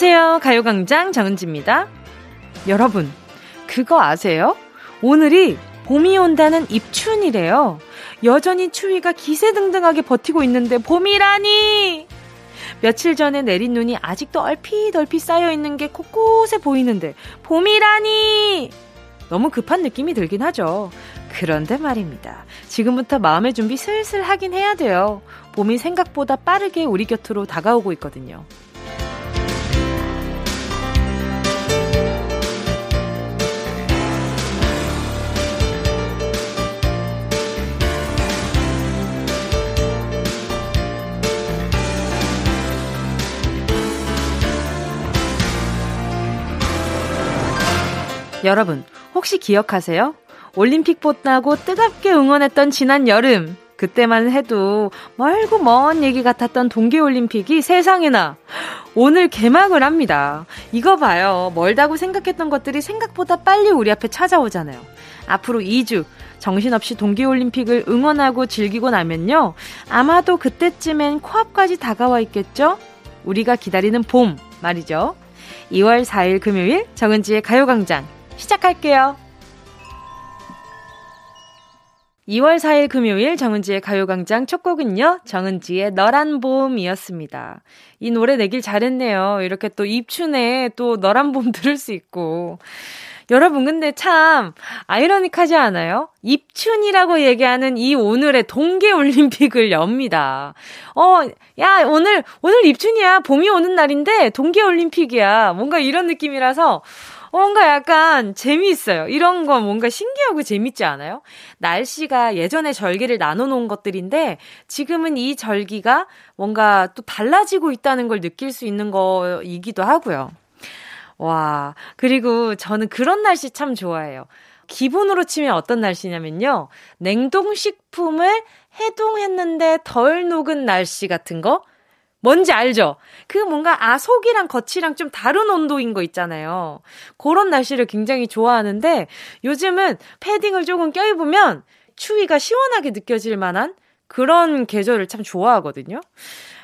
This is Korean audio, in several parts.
안녕하세요. 가요광장 정은지입니다. 여러분, 그거 아세요? 오늘이 봄이 온다는 입춘이래요. 여전히 추위가 기세등등하게 버티고 있는데 봄이라니! 며칠 전에 내린 눈이 아직도 얼핏 얼핏 쌓여있는 게 곳곳에 보이는데 봄이라니! 너무 급한 느낌이 들긴 하죠. 그런데 말입니다. 지금부터 마음의 준비 슬슬 하긴 해야 돼요. 봄이 생각보다 빠르게 우리 곁으로 다가오고 있거든요. 여러분, 혹시 기억하세요? 올림픽 보다고 뜨겁게 응원했던 지난 여름. 그때만 해도 멀고 먼 얘기 같았던 동계올림픽이 세상에나 오늘 개막을 합니다. 이거 봐요. 멀다고 생각했던 것들이 생각보다 빨리 우리 앞에 찾아오잖아요. 앞으로 2주 정신없이 동계올림픽을 응원하고 즐기고 나면요. 아마도 그때쯤엔 코앞까지 다가와 있겠죠? 우리가 기다리는 봄 말이죠. 2월 4일 금요일 정은지의 가요광장 시작할게요. 2월 4일 금요일 정은지의 가요광장 첫 곡은요, 정은지의 너란 봄이었습니다. 이 노래 내길 잘했네요. 이렇게 또 입춘에 또 너란 봄 들을 수 있고. 여러분, 근데 참, 아이러닉하지 않아요? 입춘이라고 얘기하는 이 오늘의 동계올림픽을 엽니다. 어, 야, 오늘, 오늘 입춘이야. 봄이 오는 날인데, 동계올림픽이야. 뭔가 이런 느낌이라서, 뭔가 약간 재미있어요. 이런 건 뭔가 신기하고 재밌지 않아요? 날씨가 예전에 절기를 나눠 놓은 것들인데 지금은 이 절기가 뭔가 또 달라지고 있다는 걸 느낄 수 있는 거이기도 하고요. 와, 그리고 저는 그런 날씨 참 좋아해요. 기본으로 치면 어떤 날씨냐면요. 냉동식품을 해동했는데 덜 녹은 날씨 같은 거? 뭔지 알죠? 그 뭔가 아 속이랑 겉이랑 좀 다른 온도인 거 있잖아요. 그런 날씨를 굉장히 좋아하는데 요즘은 패딩을 조금 껴입으면 추위가 시원하게 느껴질 만한 그런 계절을 참 좋아하거든요.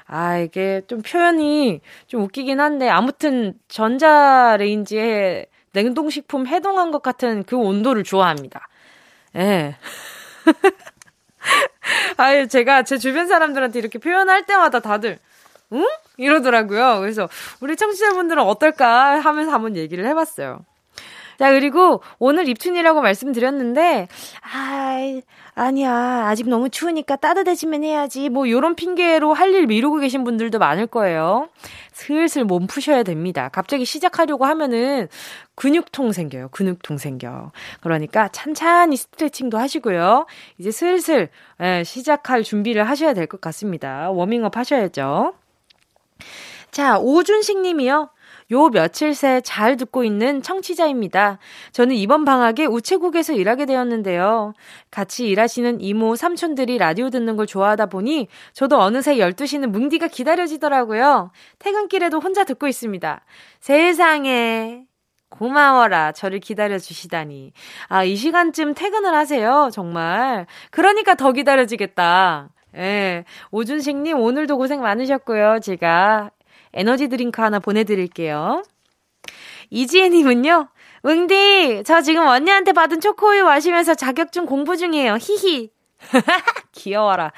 아, 이게 좀 표현이 좀 웃기긴 한데 아무튼 전자레인지에 냉동식품 해동한 것 같은 그 온도를 좋아합니다. 예. 아유, 제가 제 주변 사람들한테 이렇게 표현할 때마다 다들 응? 이러더라고요. 그래서 우리 청취자분들은 어떨까 하면서 한번 얘기를 해봤어요. 자, 그리고 오늘 입춘이라고 말씀드렸는데, 아, 아니야. 아직 너무 추우니까 따뜻해지면 해야지. 뭐, 요런 핑계로 할 일 미루고 계신 분들도 많을 거예요. 슬슬 몸 푸셔야 됩니다. 갑자기 시작하려고 하면은 근육통 생겨요. 근육통 생겨. 그러니까 찬찬히 스트레칭도 하시고요. 이제 슬슬, 예, 시작할 준비를 하셔야 될 것 같습니다. 워밍업 하셔야죠. 자, 오준식 님이요. 요 며칠 새 잘 듣고 있는 청취자입니다. 저는 이번 방학에 우체국에서 일하게 되었는데요. 같이 일하시는 이모, 삼촌들이 라디오 듣는 걸 좋아하다 보니 저도 어느새 12시는 뭉디가 기다려지더라고요. 퇴근길에도 혼자 듣고 있습니다. 세상에. 고마워라. 저를 기다려주시다니. 아, 이 시간쯤 퇴근을 하세요. 정말. 그러니까 더 기다려지겠다. 예. 오준식님, 오늘도 고생 많으셨고요. 제가 에너지 드링크 하나 보내드릴게요. 이지혜님은요, 웅디, 저 지금 언니한테 받은 초코우유 마시면서 자격증 공부 중이에요. 히히. 귀여워라.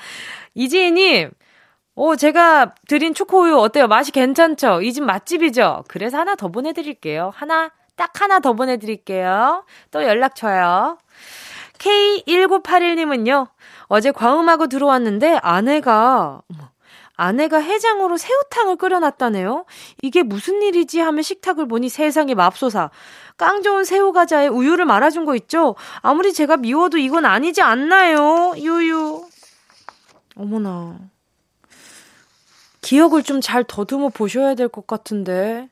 이지혜님, 오, 제가 드린 초코우유 어때요? 맛이 괜찮죠? 이 집 맛집이죠? 그래서 하나 더 보내드릴게요. 하나, 딱 하나 더 보내드릴게요. 또 연락 줘요. K1981님은요, 어제 과음하고 들어왔는데 아내가, 아내가 해장으로 새우탕을 끓여놨다네요. 이게 무슨 일이지 하면 식탁을 보니 세상에 맙소사. 깡 좋은 새우 과자에 우유를 말아준 거 있죠? 아무리 제가 미워도 이건 아니지 않나요? 유유. 어머나. 기억을 좀 잘 더듬어 보셔야 될 것 같은데.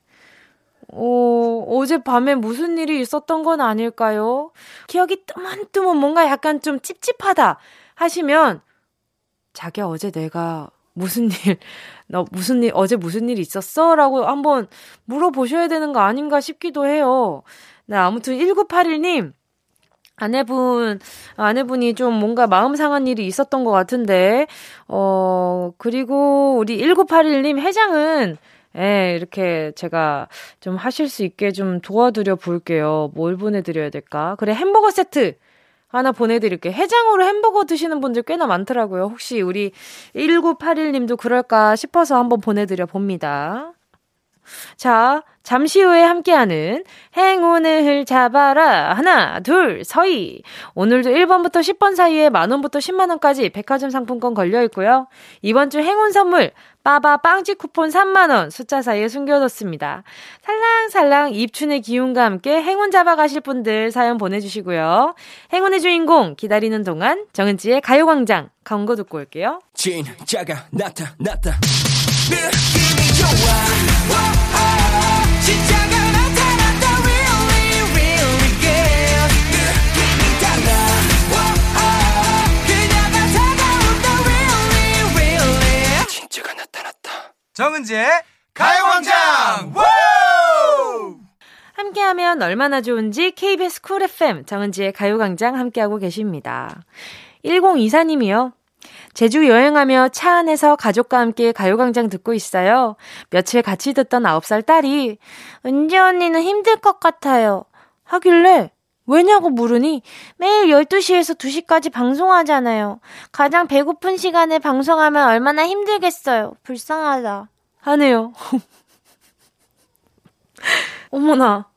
어, 어젯밤에 무슨 일이 있었던 건 아닐까요? 기억이 뜨문뜨문 뭔가 약간 좀 찝찝하다 하시면, 자기야, 어제 내가 무슨 일, 너 무슨 일, 어제 무슨 일 있었어? 라고 한번 물어보셔야 되는 거 아닌가 싶기도 해요. 네, 아무튼 1981님, 아내분, 아내분이 좀 뭔가 마음 상한 일이 있었던 것 같은데, 어, 그리고 우리 1981님 해장은 예, 이렇게 제가 좀 하실 수 있게 좀 도와드려 볼게요. 뭘 보내드려야 될까? 그래, 햄버거 세트! 하나 보내드릴게요. 해장으로 햄버거 드시는 분들 꽤나 많더라고요. 혹시 우리 1981님도 그럴까 싶어서 한번 보내드려 봅니다. 자, 잠시 후에 함께하는 행운을 잡아라. 하나, 둘, 서희. 오늘도 1번부터 10번 사이에 만원부터 10만원까지 백화점 상품권 걸려 있고요. 이번 주 행운 선물, 빠바 빵집 쿠폰 3만원 숫자 사이에 숨겨뒀습니다. 살랑살랑 입춘의 기운과 함께 행운 잡아가실 분들 사연 보내주시고요. 행운의 주인공 기다리는 동안 정은지의 가요광장 광고 듣고 올게요. 진짜가 나타났다. 느낌이 좋아. 정은지의 가요광장! 함께하면 얼마나 좋은지 KBS 쿨 FM 정은지의 가요광장 함께하고 계십니다. 1024님이요. 제주 여행하며 차 안에서 가족과 함께 가요광장 듣고 있어요. 며칠 같이 듣던 9살 딸이 은지 언니는 힘들 것 같아요. 하길래 왜냐고 물으니 매일 12시에서 2시까지 방송하잖아요. 가장 배고픈 시간에 방송하면 얼마나 힘들겠어요. 불쌍하다. 하네요. 어머나.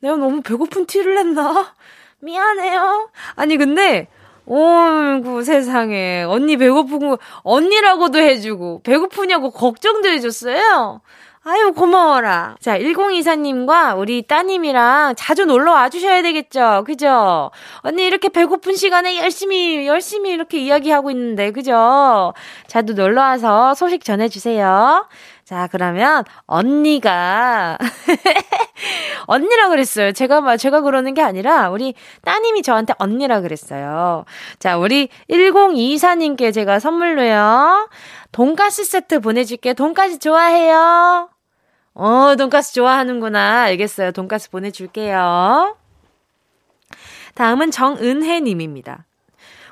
내가 너무 배고픈 티를 냈나? 미안해요. 아니, 근데, 어이구, 세상에. 언니 배고픈 거, 언니라고도 해주고, 배고프냐고 걱정도 해줬어요. 아유, 고마워라. 자, 1024님과 우리 따님이랑 자주 놀러 와 주셔야 되겠죠? 그죠? 언니 이렇게 배고픈 시간에 열심히, 열심히 이렇게 이야기하고 있는데, 그죠? 자주 놀러 와서 소식 전해주세요. 자, 그러면 언니가 언니라 그랬어요. 제가 막 제가 그러는 게 아니라 우리 따님이 저한테 언니라 그랬어요. 자, 우리 1024님께 제가 선물로요. 돈가스 세트 보내 줄게. 돈가스 좋아해요? 어, 돈가스 좋아하는구나. 알겠어요. 돈가스 보내 줄게요. 다음은 정은혜 님입니다.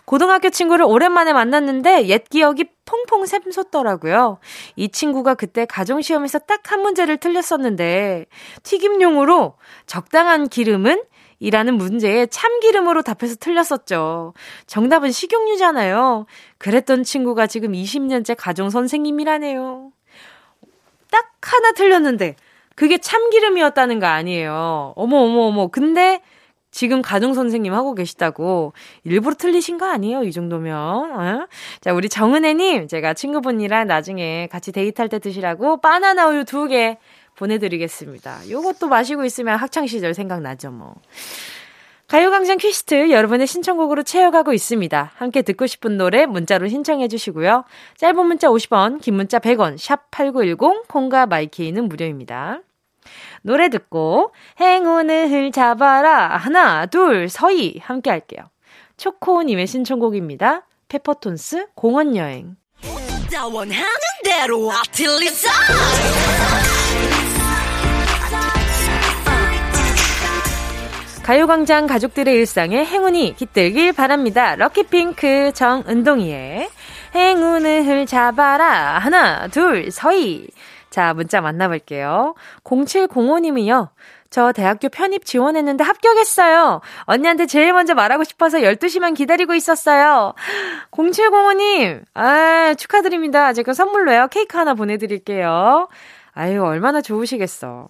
고등학교 친구를 오랜만에 만났는데 옛 기억이 퐁퐁 샘솟더라고요. 이 친구가 그때 가정시험에서 딱 한 문제를 틀렸었는데 튀김용으로 적당한 기름은 이라는 문제에 참기름으로 답해서 틀렸었죠. 정답은 식용유잖아요. 그랬던 친구가 지금 20년째 가정 선생님이라네요. 딱 하나 틀렸는데 그게 참기름이었다는 거 아니에요. 어머 어머 어머. 근데 지금 가정 선생님 하고 계시다고 일부러 틀리신 거 아니에요? 이 정도면. 어? 자, 우리 정은혜님, 제가 친구분이랑 나중에 같이 데이트할 때 드시라고 바나나 우유 두 개 보내드리겠습니다. 요것도 마시고 있으면 학창 시절 생각나죠, 뭐. 가요광장 퀴스트 여러분의 신청곡으로 채워가고 있습니다. 함께 듣고 싶은 노래 문자로 신청해 주시고요. 짧은 문자 50원, 긴 문자 100원, 샵 8910, 콩과 마이케이는 무료입니다. 노래 듣고 행운을 잡아라 하나 둘 서희 함께 할게요. 초코님의 신청곡입니다. 페퍼톤스 공원 여행 가요광장 가족들의 일상에 행운이 깃들길 바랍니다. 럭키핑크 정은동이의 행운을 잡아라. 하나, 둘, 서희. 자, 문자 만나볼게요. 0705님이요. 저 대학교 편입 지원했는데 합격했어요. 언니한테 제일 먼저 말하고 싶어서 12시만 기다리고 있었어요. 0705님, 아, 축하드립니다. 제가 선물로요. 케이크 하나 보내드릴게요. 아유, 얼마나 좋으시겠어.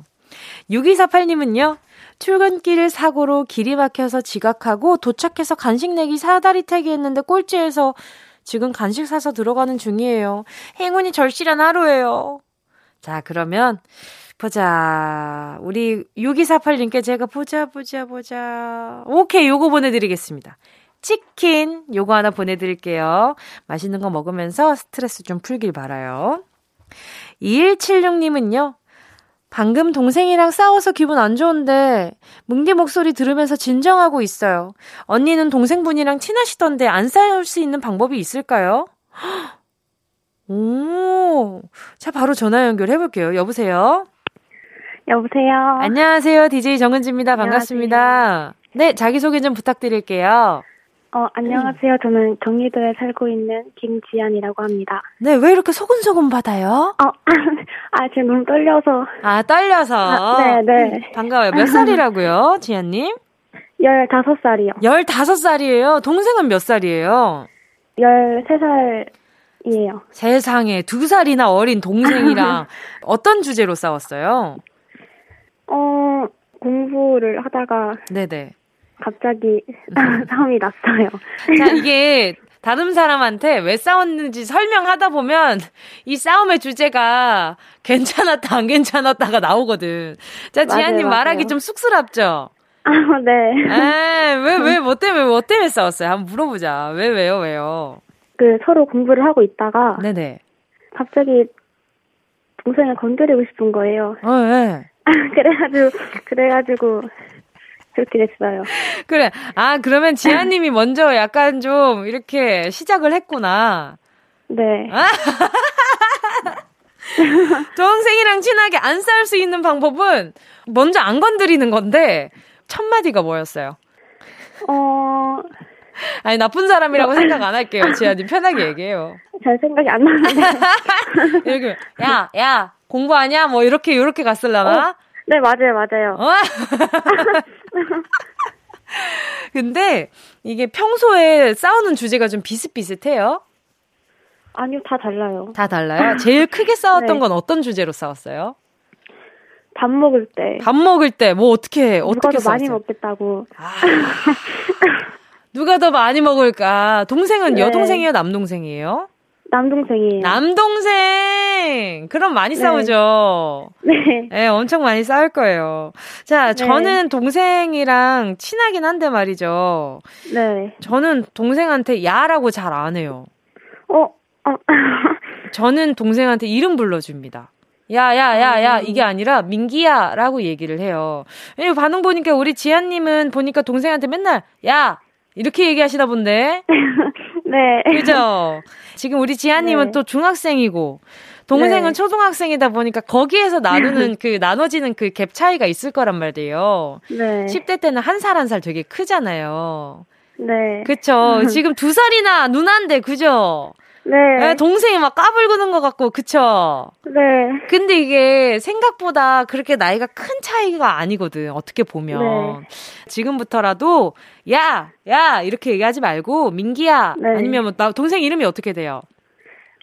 6248님은요. 출근길 사고로 길이 막혀서 지각하고 도착해서 간식 내기 사다리 타기 했는데 꼴찌해서 지금 간식 사서 들어가는 중이에요. 행운이 절실한 하루예요. 자, 그러면 보자. 우리 6248님께 제가 보자, 보자, 보자. 오케이, 요거 보내드리겠습니다. 치킨 요거 하나 보내드릴게요. 맛있는 거 먹으면서 스트레스 좀 풀길 바라요. 2176님은요. 방금 동생이랑 싸워서 기분 안 좋은데 뭉디 목소리 들으면서 진정하고 있어요. 언니는 동생분이랑 친하시던데 안 싸울 수 있는 방법이 있을까요? 오, 자 바로 전화 연결해 볼게요. 여보세요. 여보세요. 안녕하세요. DJ 정은지입니다. 반갑습니다. 안녕하세요. 네, 자기 소개 좀 부탁드릴게요. 어, 안녕하세요. 저는 경기도에 살고 있는 김지안이라고 합니다. 네, 왜 이렇게 소근소근 받아요? 어, 아, 지금 너무 떨려서. 아, 떨려서. 아, 네, 네. 반가워요. 몇 살이라고요, 지안님? 15살이요. 15살이에요. 동생은 몇 살이에요? 13살 이에요. 세상에, 두 살이나 어린 동생이랑 어떤 주제로 싸웠어요? 어, 공부를 하다가. 네네. 갑자기 싸움이 났어요. 자, 이게 다른 사람한테 왜 싸웠는지 설명하다 보면 이 싸움의 주제가 괜찮았다, 안 괜찮았다가 나오거든. 자, 지아님 말하기 좀 쑥스럽죠? 아, 네. 에 왜, 왜, 뭐 때문에, 뭐 때문에 싸웠어요? 한번 물어보자. 왜, 왜요, 왜요? 그, 서로 공부를 하고 있다가. 네네. 갑자기 동생을 건드리고 싶은 거예요. 어, 네. 그래가지고, 그래가지고, 그렇게 됐어요. 그래. 아, 그러면 지아님이 먼저 약간 좀 이렇게 시작을 했구나. 네. 아? 동생이랑 친하게 안 싸울 수 있는 방법은 먼저 안 건드리는 건데, 첫 마디가 뭐였어요? 어. 아니, 나쁜 사람이라고 생각 안 할게요. 지아님 편하게 얘기해요. 잘 생각이 안 나는데. 이렇게, 야, 야, 공부하냐? 뭐, 이렇게, 이렇게 갔을라나? 어? 네, 맞아요, 맞아요. 어? 근데 이게 평소에 싸우는 주제가 좀 비슷비슷해요? 아니요, 다 달라요. 다 달라요? 제일 크게 싸웠던 네. 건 어떤 주제로 싸웠어요? 밥 먹을 때. 밥 먹을 때, 뭐 어떻게, 어떻게 싸웠어요? 많이 먹겠다고. 아, 누가 더 많이 먹을까? 동생은 네. 여동생이에요, 남동생이에요? 남동생이에요. 남동생! 그럼 많이 네. 싸우죠? 네. 네, 엄청 많이 싸울 거예요. 자, 네. 저는 동생이랑 친하긴 한데 말이죠. 네. 저는 동생한테 야라고 잘 안 해요. 어, 어. 저는 동생한테 이름 불러줍니다. 야, 야, 야, 야, 음. 이게 아니라 민기야 라고 얘기를 해요. 이 반응 보니까 우리 지한님은 보니까 동생한테 맨날 야! 이렇게 얘기하시나 본데? 네. 그죠? 지금 우리 지아님은 네. 또 중학생이고, 동생은 네. 초등학생이다 보니까 거기에서 나누는 그, 나눠지는 그 갭 차이가 있을 거란 말이에요. 네. 10대 때는 한 살 한살 되게 크잖아요. 네. 그쵸. 지금 두 살이나 누나인데, 그죠? 네. 네. 동생이 막 까불구는 것 같고, 그쵸? 네. 근데 이게 생각보다 그렇게 나이가 큰 차이가 아니거든, 어떻게 보면. 네. 지금부터라도, 야! 야! 이렇게 얘기하지 말고, 민기야! 네. 아니면 뭐, 나, 동생 이름이 어떻게 돼요?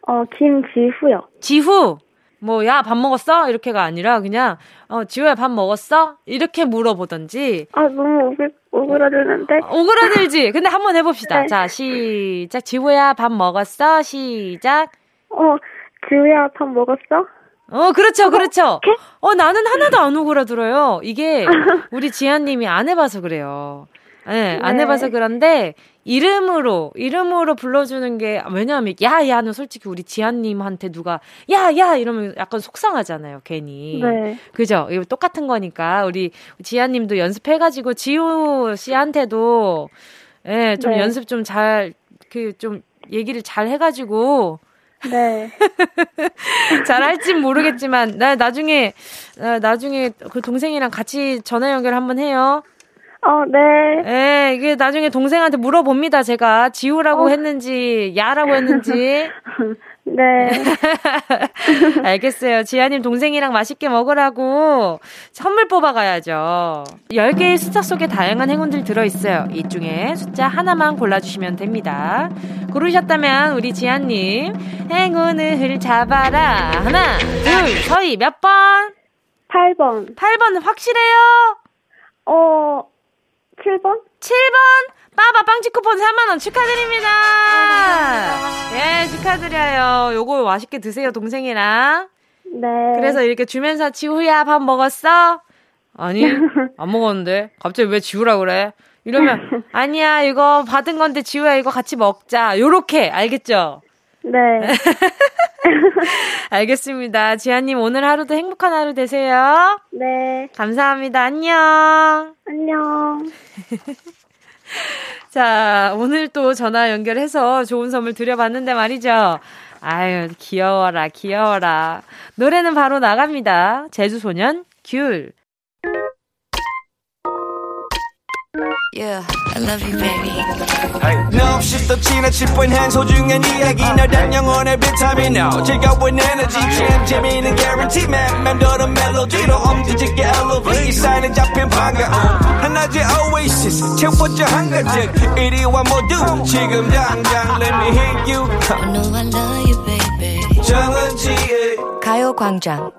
어, 김지후요. 지후? 뭐, 야, 밥 먹었어? 이렇게가 아니라, 그냥, 어, 지호야, 밥 먹었어? 이렇게 물어보던지. 아, 너무 오글, 오그라들는데? 어, 오그라들지? 근데 한번 해봅시다. 네. 자, 시작. 지호야, 밥 먹었어? 시작. 어, 지호야, 밥 먹었어? 어, 그렇죠, 그렇죠. 어, 나는 하나도 안 오그라들어요. 이게, 우리 지아님이 안 해봐서 그래요. 네, 안 네. 해봐서 그런데 이름으로 이름으로 불러주는 게 왜냐하면 야야는 솔직히 우리 지아님한테 누가 야야 이러면 약간 속상하잖아요 괜히 네. 그죠 이거 똑같은 거니까 우리 지아님도 연습해가지고 지우 씨한테도 예좀 네. 연습 좀 잘 그 좀 얘기를 잘 해가지고 네. 잘 할진 모르겠지만 나 나중에 나중에 그 동생이랑 같이 전화 연결 한번 해요. 어, 네. 네, 이게 나중에 동생한테 물어봅니다. 제가 지우라고 어. 했는지, 야라고 했는지. 네. 알겠어요. 지아님 동생이랑 맛있게 먹으라고 선물 뽑아가야죠. 10개의 숫자 속에 다양한 행운들 들어있어요. 이 중에 숫자 하나만 골라주시면 됩니다. 고르셨다면 우리 지아님 행운을 잡아라. 하나, 둘, 서희 몇 번? 8번. 8번 확실해요? 어, 7번? 7번! 빠바 빵치 쿠폰 3만원 축하드립니다! 아, 예, 축하드려요. 요거 맛있게 드세요, 동생이랑. 네. 그래서 이렇게 주면서 지우야, 밥 먹었어? 아니, 안 먹었는데. 갑자기 왜 지우라 그래? 이러면, 아니야, 이거 받은 건데 지우야, 이거 같이 먹자. 요렇게, 알겠죠? 네. 알겠습니다. 지아님, 오늘 하루도 행복한 하루 되세요. 네. 감사합니다. 안녕. 안녕. 자, 오늘 또 전화 연결해서 좋은 선물 드려봤는데 말이죠. 아유, 귀여워라, 귀여워라. 노래는 바로 나갑니다. 제주소년, 귤. Yeah, I love you, baby. No 없이 또 지나칠 뻔한 소중한 이야기. 너란 영혼의 비타민. No 즐거운 에너지. 참 재미있는 guarantee man. 맘대로 멜로디로 엄지짓게 elevate. 사인은 잡힌 반가움. 하나의 oasis. 채워져 한가득 이리와 모두 지금 당장 let me hit you. I know I love you, baby. 정은지의 가요광장.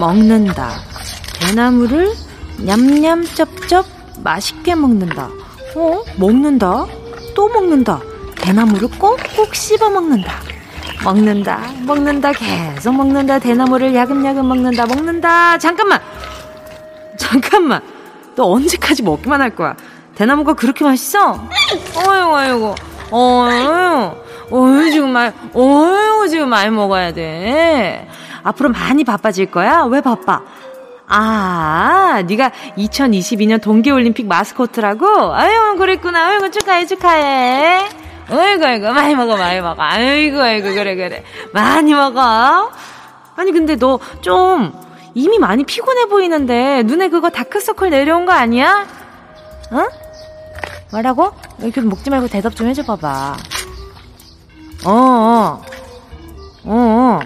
먹는다. 대나무를 냠냠 쩝쩝 맛있게 먹는다. 어? 먹는다. 또 먹는다. 대나무를 꼭꼭 씹어 먹는다. 먹는다. 먹는다. 계속 먹는다. 대나무를 야금야금 먹는다. 먹는다. 잠깐만. 잠깐만. 너 언제까지 먹기만 할 거야? 대나무가 그렇게 맛있어? 어이구, 어이구. 어이구. 어이구, 지금 많이, 어이구, 지금 많이 먹어야 돼. 앞으로 많이 바빠질 거야? 왜 바빠? 아, 네가 2022년 동계올림픽 마스코트라고? 아유, 그랬구나. 아이고, 축하해, 축하해. 어이구, 어이구, 많이 먹어, 많이 먹어. 아이고, 아이고, 그래, 그래. 많이 먹어. 아니, 근데 너 좀 이미 많이 피곤해 보이는데 눈에 그거 다크서클 내려온 거 아니야? 어? 뭐라고? 이렇게 먹지 말고 대답 좀 해줘 봐봐. 어, 어. 어, 어.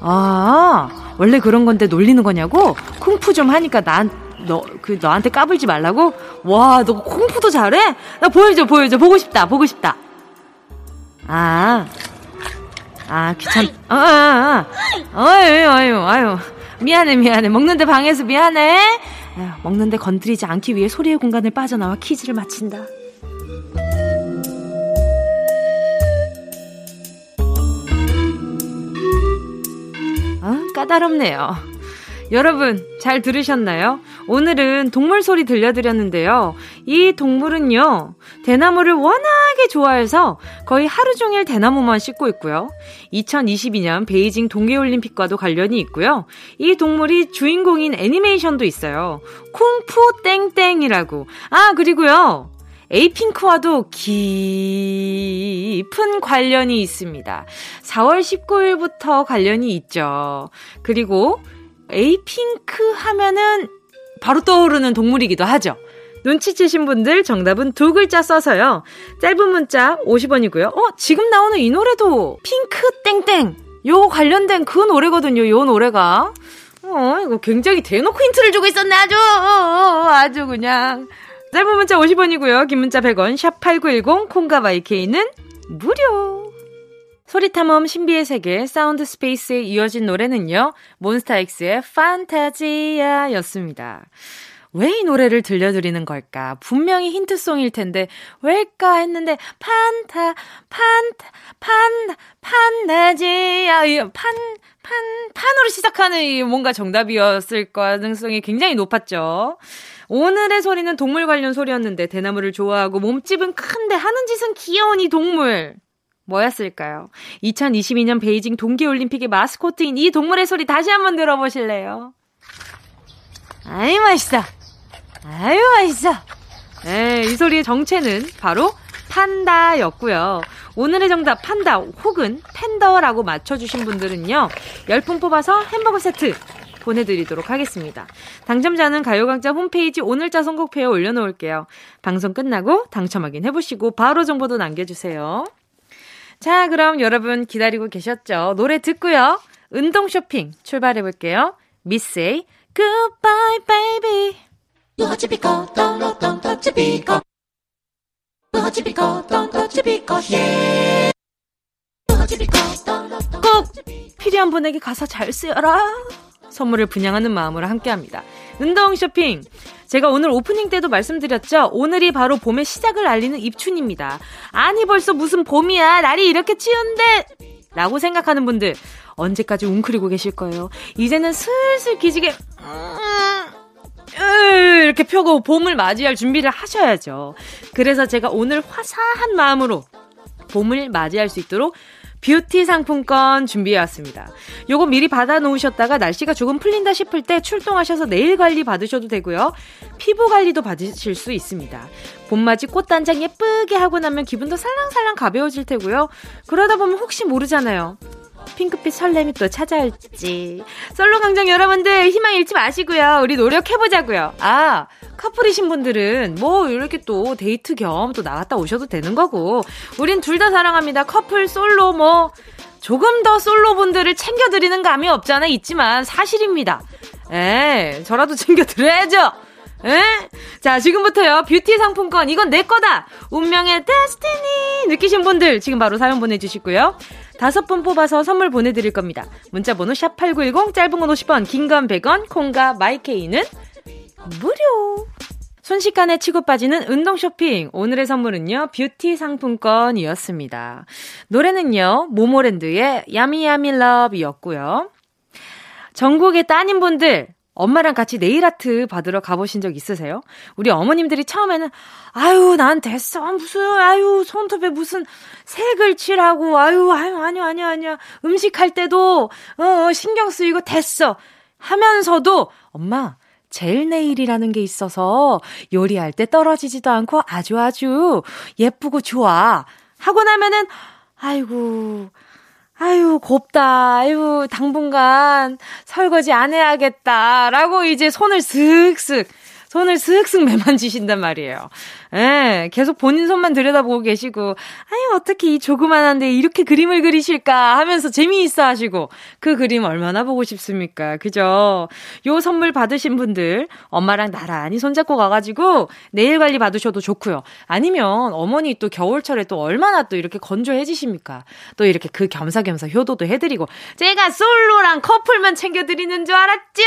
아, 원래 그런 건데 놀리는 거냐고? 쿵푸 좀 하니까 난, 너, 그, 너한테 까불지 말라고? 와, 너 쿵푸도 잘해? 나 보여줘, 보여줘. 보고 싶다, 보고 싶다. 아, 아, 귀찮, 아, 아, 아. 어유, 어유, 아유. 미안해, 미안해. 먹는데 방해해서 미안해. 아유, 먹는데 건드리지 않기 위해 소리의 공간을 빠져나와 퀴즈를 마친다. 까다롭네요. 여러분, 잘 들으셨나요? 오늘은 동물 소리 들려드렸는데요. 이 동물은요, 대나무를 워낙에 좋아해서 거의 하루 종일 대나무만 씻고 있고요. 2022년 베이징 동계올림픽과도 관련이 있고요. 이 동물이 주인공인 애니메이션도 있어요. 쿵푸 땡땡이라고. 아, 그리고요. 에이핑크와도 깊은 관련이 있습니다. 4월 19일부터 관련이 있죠. 그리고 에이핑크 하면은 바로 떠오르는 동물이기도 하죠. 눈치채신 분들 정답은 두 글자 써서요. 짧은 문자 50원이고요. 어, 지금 나오는 이 노래도 핑크 땡땡. 요 관련된 그 노래거든요. 요 노래가. 어, 이거 굉장히 대놓고 힌트를 주고 있었네. 아주, 아주 그냥. 짧은 문자 50원이고요. 긴 문자 100원, 샵8910, 콩과 마이케이는 무료. 소리탐험 신비의 세계 사운드 스페이스에 이어진 노래는요. 몬스타엑스의 판타지야 였습니다. 왜 이 노래를 들려드리는 걸까? 분명히 힌트송일 텐데, 왜일까 했는데, 판타, 판타, 판다, 판타지야, 판, 판, 판으로 시작하는 이 뭔가 정답이었을 가능성이 굉장히 높았죠. 오늘의 소리는 동물 관련 소리였는데 대나무를 좋아하고 몸집은 큰데 하는 짓은 귀여운 이 동물. 뭐였을까요? 2022년 베이징 동계올림픽의 마스코트인 이 동물의 소리 다시 한번 들어보실래요? 아이 맛있어. 아유 맛있어. 에, 이 소리의 정체는 바로 판다였고요. 오늘의 정답 판다 혹은 팬더라고 맞춰주신 분들은요. 10분 뽑아서 햄버거 세트 보내드리도록 하겠습니다. 당첨자는 가요광장 홈페이지 오늘자 선곡표에 올려놓을게요. 방송 끝나고 당첨 확인해보시고 바로 정보도 남겨주세요. 자, 그럼 여러분 기다리고 계셨죠? 노래 듣고요. 운동 쇼핑 출발해볼게요. 미스의 Goodbye Baby. 꼭 필요한 분에게 가사 잘 쓰여라. 선물을 분양하는 마음으로 함께합니다. 운동 쇼핑 제가 오늘 오프닝 때도 말씀드렸죠. 오늘이 바로 봄의 시작을 알리는 입춘입니다. 아니 벌써 무슨 봄이야. 날이 이렇게 치운데 라고 생각하는 분들 언제까지 웅크리고 계실 거예요. 이제는 슬슬 기지개 이렇게 펴고 봄을 맞이할 준비를 하셔야죠. 그래서 제가 오늘 화사한 마음으로 봄을 맞이할 수 있도록 뷰티 상품권 준비해 왔습니다. 요거 미리 받아 놓으셨다가 날씨가 조금 풀린다 싶을 때 출동하셔서 내일 관리 받으셔도 되고요. 피부 관리도 받으실 수 있습니다. 봄맞이 꽃단장 예쁘게 하고 나면 기분도 살랑살랑 가벼워질 테고요. 그러다 보면 혹시 모르잖아요. 핑크빛 설렘이 또 찾아올지. 솔로 강정 여러분들 희망 잃지 마시고요. 우리 노력해보자고요. 아, 커플이신 분들은 뭐 이렇게 또 데이트 겸 또 나갔다 오셔도 되는 거고. 우린 둘 다 사랑합니다. 커플, 솔로 뭐 조금 더 솔로 분들을 챙겨드리는 감이 없잖아 있지만 사실입니다. 에, 저라도 챙겨드려야죠. 에? 자, 지금부터요. 뷰티 상품권 이건 내 거다. 운명의 데스티니 느끼신 분들 지금 바로 사연 보내 주시고요. 다섯 분 뽑아서 선물 보내드릴 겁니다. 문자번호 샵8910 짧은 건 50원 긴 건 100원 콩과 마이케이는 무료 순식간에 치고 빠지는 운동 쇼핑. 오늘의 선물은요, 뷰티 상품권이었습니다. 노래는요, 모모랜드의 야미야미 러브였고요. 전국의 따님분들, 엄마랑 같이 네일 아트 받으러 가보신 적 있으세요? 우리 어머님들이 처음에는, 아유, 난 됐어. 무슨, 아유, 손톱에 무슨 색을 칠하고, 아유, 아유, 아니야, 아니야, 아니야. 음식할 때도, 어, 어, 신경 쓰이고 됐어. 하면서도, 엄마, 젤 네일이라는 게 있어서 요리할 때 떨어지지도 않고 아주 아주 예쁘고 좋아. 하고 나면은, 아이고, 아유, 곱다. 아유, 당분간 설거지 안 해야겠다. 라고 이제 손을 슥슥 손을 슥슥 매만지신단 말이에요. 예, 계속 본인 손만 들여다보고 계시고, 아유, 어떻게 이 조그만한데 이렇게 그림을 그리실까 하면서 재미있어 하시고, 그 그림 얼마나 보고 싶습니까? 그죠? 요 선물 받으신 분들, 엄마랑 나란히 손잡고 가가지고, 내일 관리 받으셔도 좋고요. 아니면 어머니 또 겨울철에 또 얼마나 또 이렇게 건조해지십니까? 또 이렇게 그 겸사겸사 효도도 해드리고, 제가 솔로랑 커플만 챙겨드리는 줄 알았죠?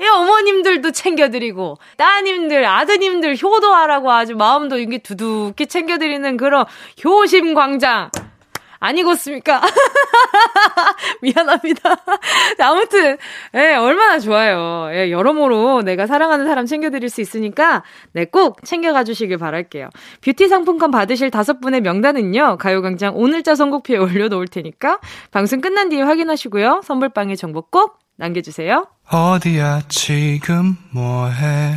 이 어머님들도 챙겨드리고, 따님들, 아드님들 효도하라고 아주 마음 도 이게 두둑히 챙겨드리는 그런 효심 광장. 아니겠습니까? 미안합니다. 아무튼, 예, 얼마나 좋아요. 예, 여러모로 내가 사랑하는 사람 챙겨드릴 수 있으니까, 네, 꼭 챙겨가 주시길 바랄게요. 뷰티 상품권 받으실 다섯 분의 명단은요, 가요광장 오늘자 선곡표에 올려놓을 테니까, 방송 끝난 뒤에 확인하시고요. 선물방에 정보 꼭 남겨주세요. 어디야 지금 뭐해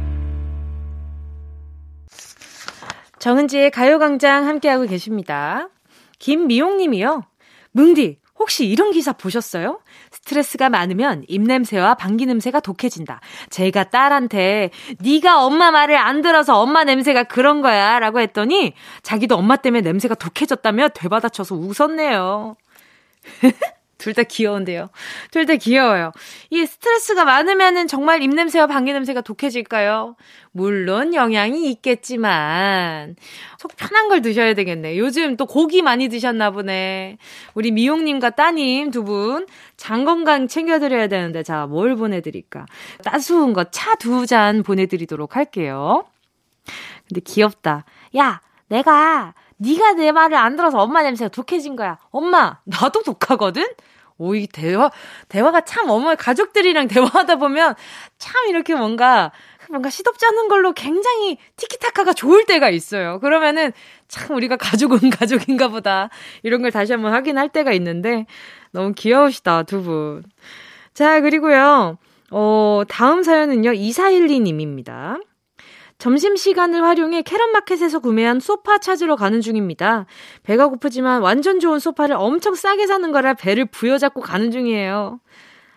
정은지의 가요광장 함께하고 계십니다. 김미용님이요. 뭉디, 혹시 이런 기사 보셨어요? 스트레스가 많으면 입냄새와 방귀 냄새가 독해진다. 제가 딸한테 네가 엄마 말을 안 들어서 엄마 냄새가 그런 거야 라고 했더니 자기도 엄마 때문에 냄새가 독해졌다며 되받아쳐서 웃었네요. 둘 다 귀여운데요. 둘 다 귀여워요. 이 스트레스가 많으면은 정말 입냄새와 방귀 냄새가 독해질까요? 물론 영향이 있겠지만 속 편한 걸 드셔야 되겠네. 요즘 또 고기 많이 드셨나 보네. 우리 미용님과 따님 두 분 장 건강 챙겨드려야 되는데 자 뭘 보내드릴까? 따스운 거 차 두 잔 보내드리도록 할게요. 근데 귀엽다. 야, 내가 네가 내 말을 안 들어서 엄마 냄새가 독해진 거야. 엄마, 나도 독하거든? 오, 이 대화, 대화가 참 어머니 가족들이랑 대화하다 보면 참 이렇게 뭔가, 뭔가 시덥지 않은 걸로 굉장히 티키타카가 좋을 때가 있어요. 그러면은 참 우리가 가족은 가족인가 보다. 이런 걸 다시 한번 확인할 때가 있는데 너무 귀여우시다, 두 분. 자, 그리고요. 어, 다음 사연은요. 2412님입니다. 점심시간을 활용해 캐럿마켓에서 구매한 소파 찾으러 가는 중입니다. 배가 고프지만 완전 좋은 소파를 엄청 싸게 사는 거라 배를 부여잡고 가는 중이에요.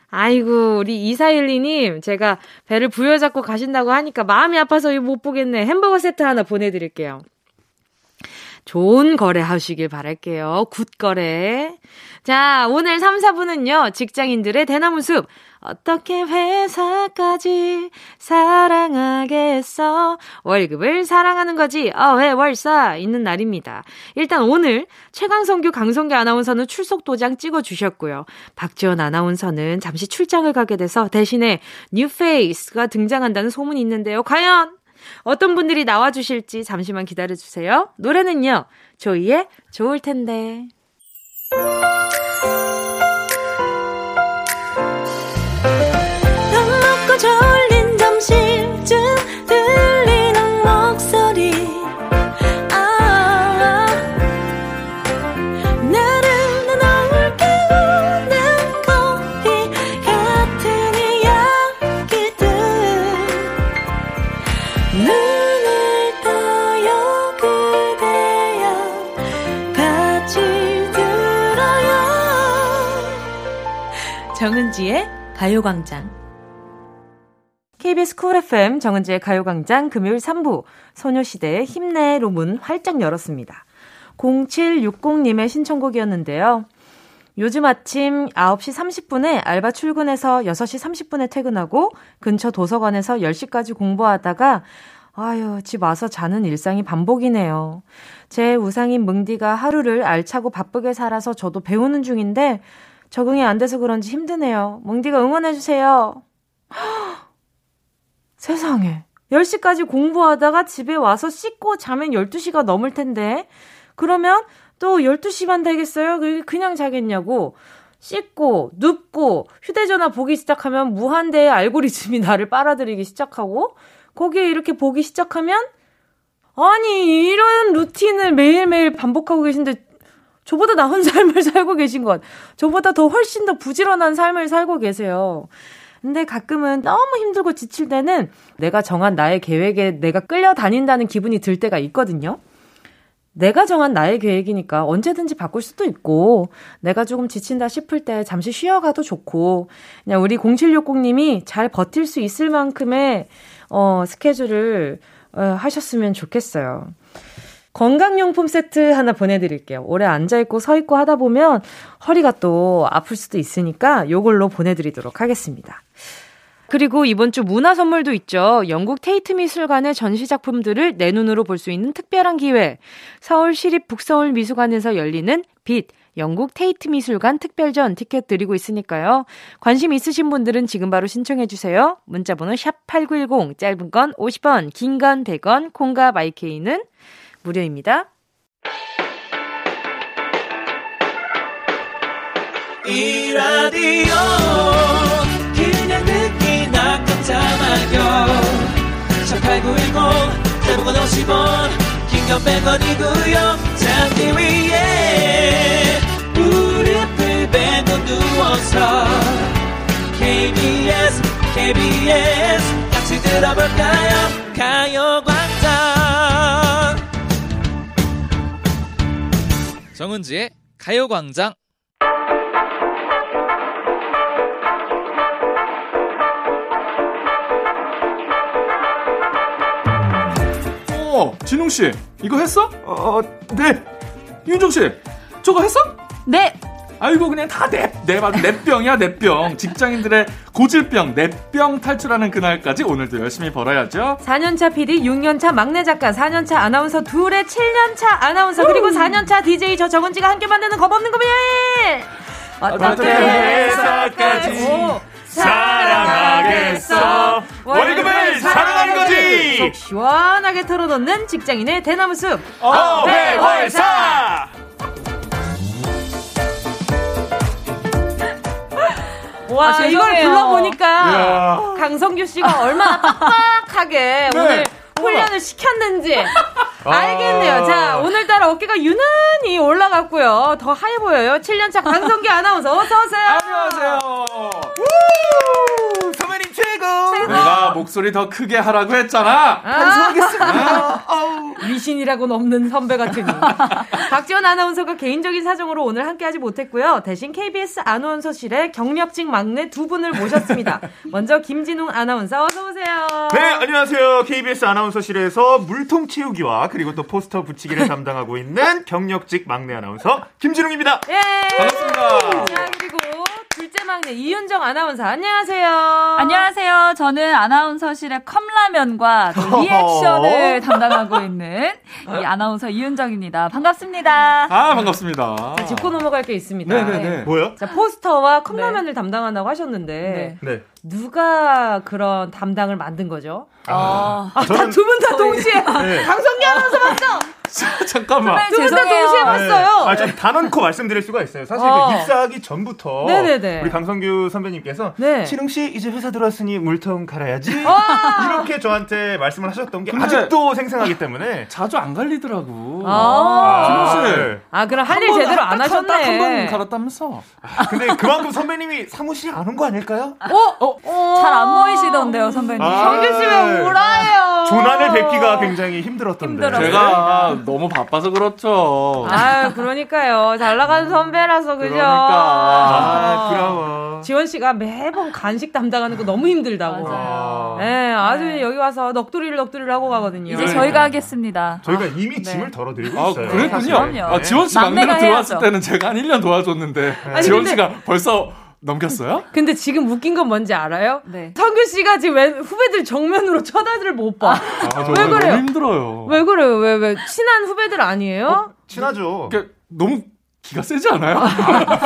아이고, 우리 2412님, 제가 배를 부여잡고 가신다고 하니까 마음이 아파서 못 보겠네. 햄버거 세트 하나 보내드릴게요. 좋은 거래 하시길 바랄게요. good 거래. 자, 오늘 3, 4분은요, 직장인들의 대나무 숲. 어떻게 회사까지 사랑하겠어? 월급을 사랑하는 거지. 어회 월사 있는 날입니다. 일단 오늘 최강성규 강성규 아나운서는 출석 도장 찍어 주셨고요. 박지원 아나운서는 잠시 출장을 가게 돼서 대신에 뉴페이스가 등장한다는 소문이 있는데요. 과연 어떤 분들이 나와 주실지 잠시만 기다려 주세요. 노래는요. 조이의 좋을 텐데. 정은지의 가요광장. KBS 쿨 FM 정은지의 가요광장 금요일 3부 소녀시대의 힘내로 문 활짝 열었습니다. 0760님의 신청곡이었는데요. 요즘 아침 9시 30분에 알바 출근해서 6시 30분에 퇴근하고 근처 도서관에서 10시까지 공부하다가 아유, 집 와서 자는 일상이 반복이네요. 제 우상인 뭉디가 하루를 알차고 바쁘게 살아서 저도 배우는 중인데 적응이 안 돼서 그런지 힘드네요. 뭉디가 응원해주세요. 세상에. 10시까지 공부하다가 집에 와서 씻고 자면 12시가 넘을 텐데. 그러면 또 12시 반 되겠어요? 그냥 자겠냐고. 씻고, 눕고, 휴대전화 보기 시작하면 무한대의 알고리즘이 나를 빨아들이기 시작하고, 거기에 이렇게 보기 시작하면, 아니, 이런 루틴을 매일매일 반복하고 계신데, 저보다 나은 삶을 살고 계신 것. 저보다 더 훨씬 더 부지런한 삶을 살고 계세요. 근데 가끔은 너무 힘들고 지칠 때는 내가 정한 나의 계획에 내가 끌려다닌다는 기분이 들 때가 있거든요. 내가 정한 나의 계획이니까 언제든지 바꿀 수도 있고, 내가 조금 지친다 싶을 때 잠시 쉬어가도 좋고, 그냥 우리 0760님이 잘 버틸 수 있을 만큼의, 어, 스케줄을, 어, 하셨으면 좋겠어요. 건강용품 세트 하나 보내드릴게요. 오래 앉아있고 서있고 하다 보면 허리가 또 아플 수도 있으니까 요걸로 보내드리도록 하겠습니다. 그리고 이번 주 문화 선물도 있죠. 영국 테이트 미술관의 전시작품들을 내 눈으로 볼 수 있는 특별한 기회. 서울 시립 북서울 미술관에서 열리는 빛, 영국 테이트 미술관 특별전 티켓 드리고 있으니까요. 관심 있으신 분들은 지금 바로 신청해 주세요. 문자 번호 샵8910 짧은 건 50원, 긴 건 100원, 콩과 마이케이는 무료입니다. 이 라디오 그냥 듣기나 깜짝마요 18910 대목원 50원 긴건 100원이고요 잠기 위에 무릎을 베고 누워서 KBS KBS 같이 들어볼까요 가요광 정은지의 가요광장 어, 진웅 씨, 이거 했어? 어, 네. 윤종 씨, 저거 했어? 네! 아이고 그냥 다 내, 내 바로 내병이야 내병. 직장인들의 고질병 내병 탈출하는 그날까지 오늘도 열심히 벌어야죠. 4년차 PD, 6년차 막내 작가, 4년차 아나운서 둘의 7년차 아나운서 그리고 4년차 DJ 저 정은지가 함께 만드는 겁없는 금요일. 어떻게 회사까지 오. 사랑하겠어. 월급을 사랑하는 거지. 속 시원하게 털어놓는 직장인의 대나무 숲. 어회월사. 와, 아, 이걸. 불러보니까 이야. 강성규 씨가 얼마나 빡빡하게 오늘 훈련을 시켰는지 알겠네요. 자, 오늘따라 어깨가 유난히 올라갔고요. 더 하얘 보여요. 7년차 강성규 아나운서 어서오세요. 안녕하세요. 최고. 내가 목소리 더 크게 하라고 했잖아. 반성하겠습니다. 미신이라고는 없는 선배 같으니. 박지원 아나운서가 개인적인 사정으로 오늘 함께하지 못했고요. 대신 KBS 아나운서실에 경력직 막내 두 분을 모셨습니다. 먼저 김진웅 아나운서 어서 오세요. 네, 안녕하세요. KBS 아나운서실에서 물통 치우기와 그리고 또 포스터 붙이기를 담당하고 있는 경력직 막내 아나운서 김진웅입니다. 예. 반갑습니다. 자 그리고 막내 이윤정 아나운서 안녕하세요. 안녕하세요. 저는 아나운서실의 컵라면과 또 리액션을 담당하고 있는 이 아나운서 이윤정입니다. 반갑습니다. 아, 반갑습니다. 자, 짚고 넘어갈 게 있습니다. 네네네. 뭐요? 자 포스터와 컵라면을 담당한다고 하셨는데 네. 누가 그런 담당을 만든 거죠? 어, 저는 두분다 동시에 네. 강성기 아나운서 봤어. 잠깐만. 선배님, 두분다 죄송해요. 동시에 봤어요. 아, 좀 단언코 말씀드릴 수가 있어요. 사실 어. 그 입사하기 전부터 네네네. 우리 강성규 선배님께서 네. 신웅 씨 이제 회사 들어왔으니 물통 갈아야지 이렇게 저한테 말씀을 하셨던 게 아직도 생생하기 때문에 자주 안 갈리더라고. 아, 진호 씨. 네. 아 그럼 할 일 제대로 안 하셨네. 딱한번 갈았다면서. 근데 그만큼 선배님이 사무실에 안온 거 아닐까요? 잘안 보이시던데요, 선배님. 아, 성규 씨왜 울어요? 조난을 뵙기가 굉장히 힘들었던데. 힘들었어요. 제가 너무 바빠서 그렇죠. 아유 그러니까요. 잘 나가는 선배라서 그죠. 아, 부러워. 지원 씨가 매번 간식 담당하는 거 너무 힘들다고. 맞아요. 네, 아주 여기 와서 넋두리를 넋두리를 하고 가거든요. 이제 그러니까요. 저희가 하겠습니다. 저희가 이미 네. 짐을 덜어드리고 아, 있어요. 그랬군요. 그럼요. 아, 지원 씨 막내가 막내가 들어왔을. 때는 제가 한 1년 도와줬는데 아니, 지원 근데- 씨가 벌써 넘겼어요? 근데 지금 웃긴 건 뭔지 알아요? 네. 성규 씨가 지금 왜 후배들 정면으로 쳐다를 못 봐. 아, 저왜 그래요? 너무 힘들어요. 왜 그래요? 왜, 왜? 친한 후배들 아니에요? 친하죠. 그러니까 너무 기가 세지 않아요?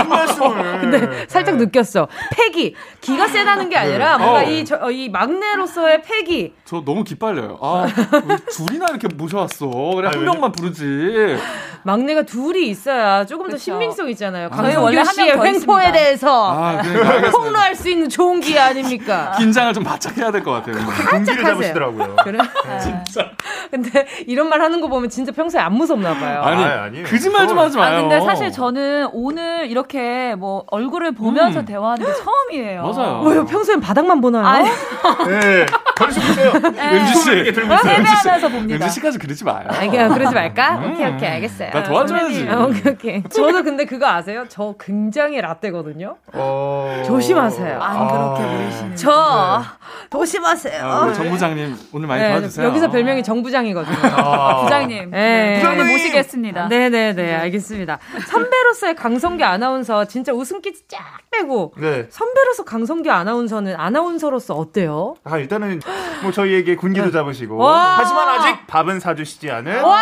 말씀을. 근데 살짝 네. 느꼈어. 패기. 기가 세다는 게 아니라 뭔가 어. 이, 저, 어, 이 막내로서의 패기. 저 너무 기빨려요. 아, 왜 둘이나 이렇게 모셔왔어. 그래, 한 아니, 명만 부르지. 막내가 둘이 있어야 조금 더 그쵸. 신빙성 있잖아요. 저희 원래 강성규 한 씨의 횡포에. 대해서 아. 폭로할 수 있는 좋은 기회 아닙니까? 긴장을 좀 바짝 해야 될 것 같아요. 공기를 하세요. 잡으시더라고요. 그래? 진짜. 근데 이런 말 하는 거 보면 진짜 평소에 안 무섭나 봐요. 아니, 아, 아니에요. 거짓말 좀 하지 마요. 아, 근데 사실 저는 오늘 이렇게 뭐 얼굴을 보면서 음. 대화하는 게 처음이에요. 맞아요. 왜요? 평소엔 바닥만 보나요? 아니, 네. 벌써 보세요. 은지 씨. 이렇게 들고 있어요. 세배하면서 봅니다. 은지 씨까지 그러지 마요. 아, 그냥 그러지 말까? 오케이, 오케이, 알겠어요. 나 도와줘야지. 아, 오케이, 오케이. 저도 근데 그거 아세요? 저 굉장히 라떼거든요? 어... 조심하세요. 안 그렇게 아. 보이시는. 저, 조심하세요. 아, 우리 정 부장님 오늘 많이 네, 도와주세요. 여기서 별명이 정부장이거든요. 아. 부장님. 네. 부장님 모시겠습니다. 네네네, 알겠습니다. 선배로서의 강성규 아나운서 진짜 웃음기 쫙 빼고 네. 선배로서 강성규 아나운서는 아나운서로서 어때요? 아, 일단은 뭐 저희에게 군기도 잡으시고 와. 하지만 아직 밥은 사주시지 않은 와.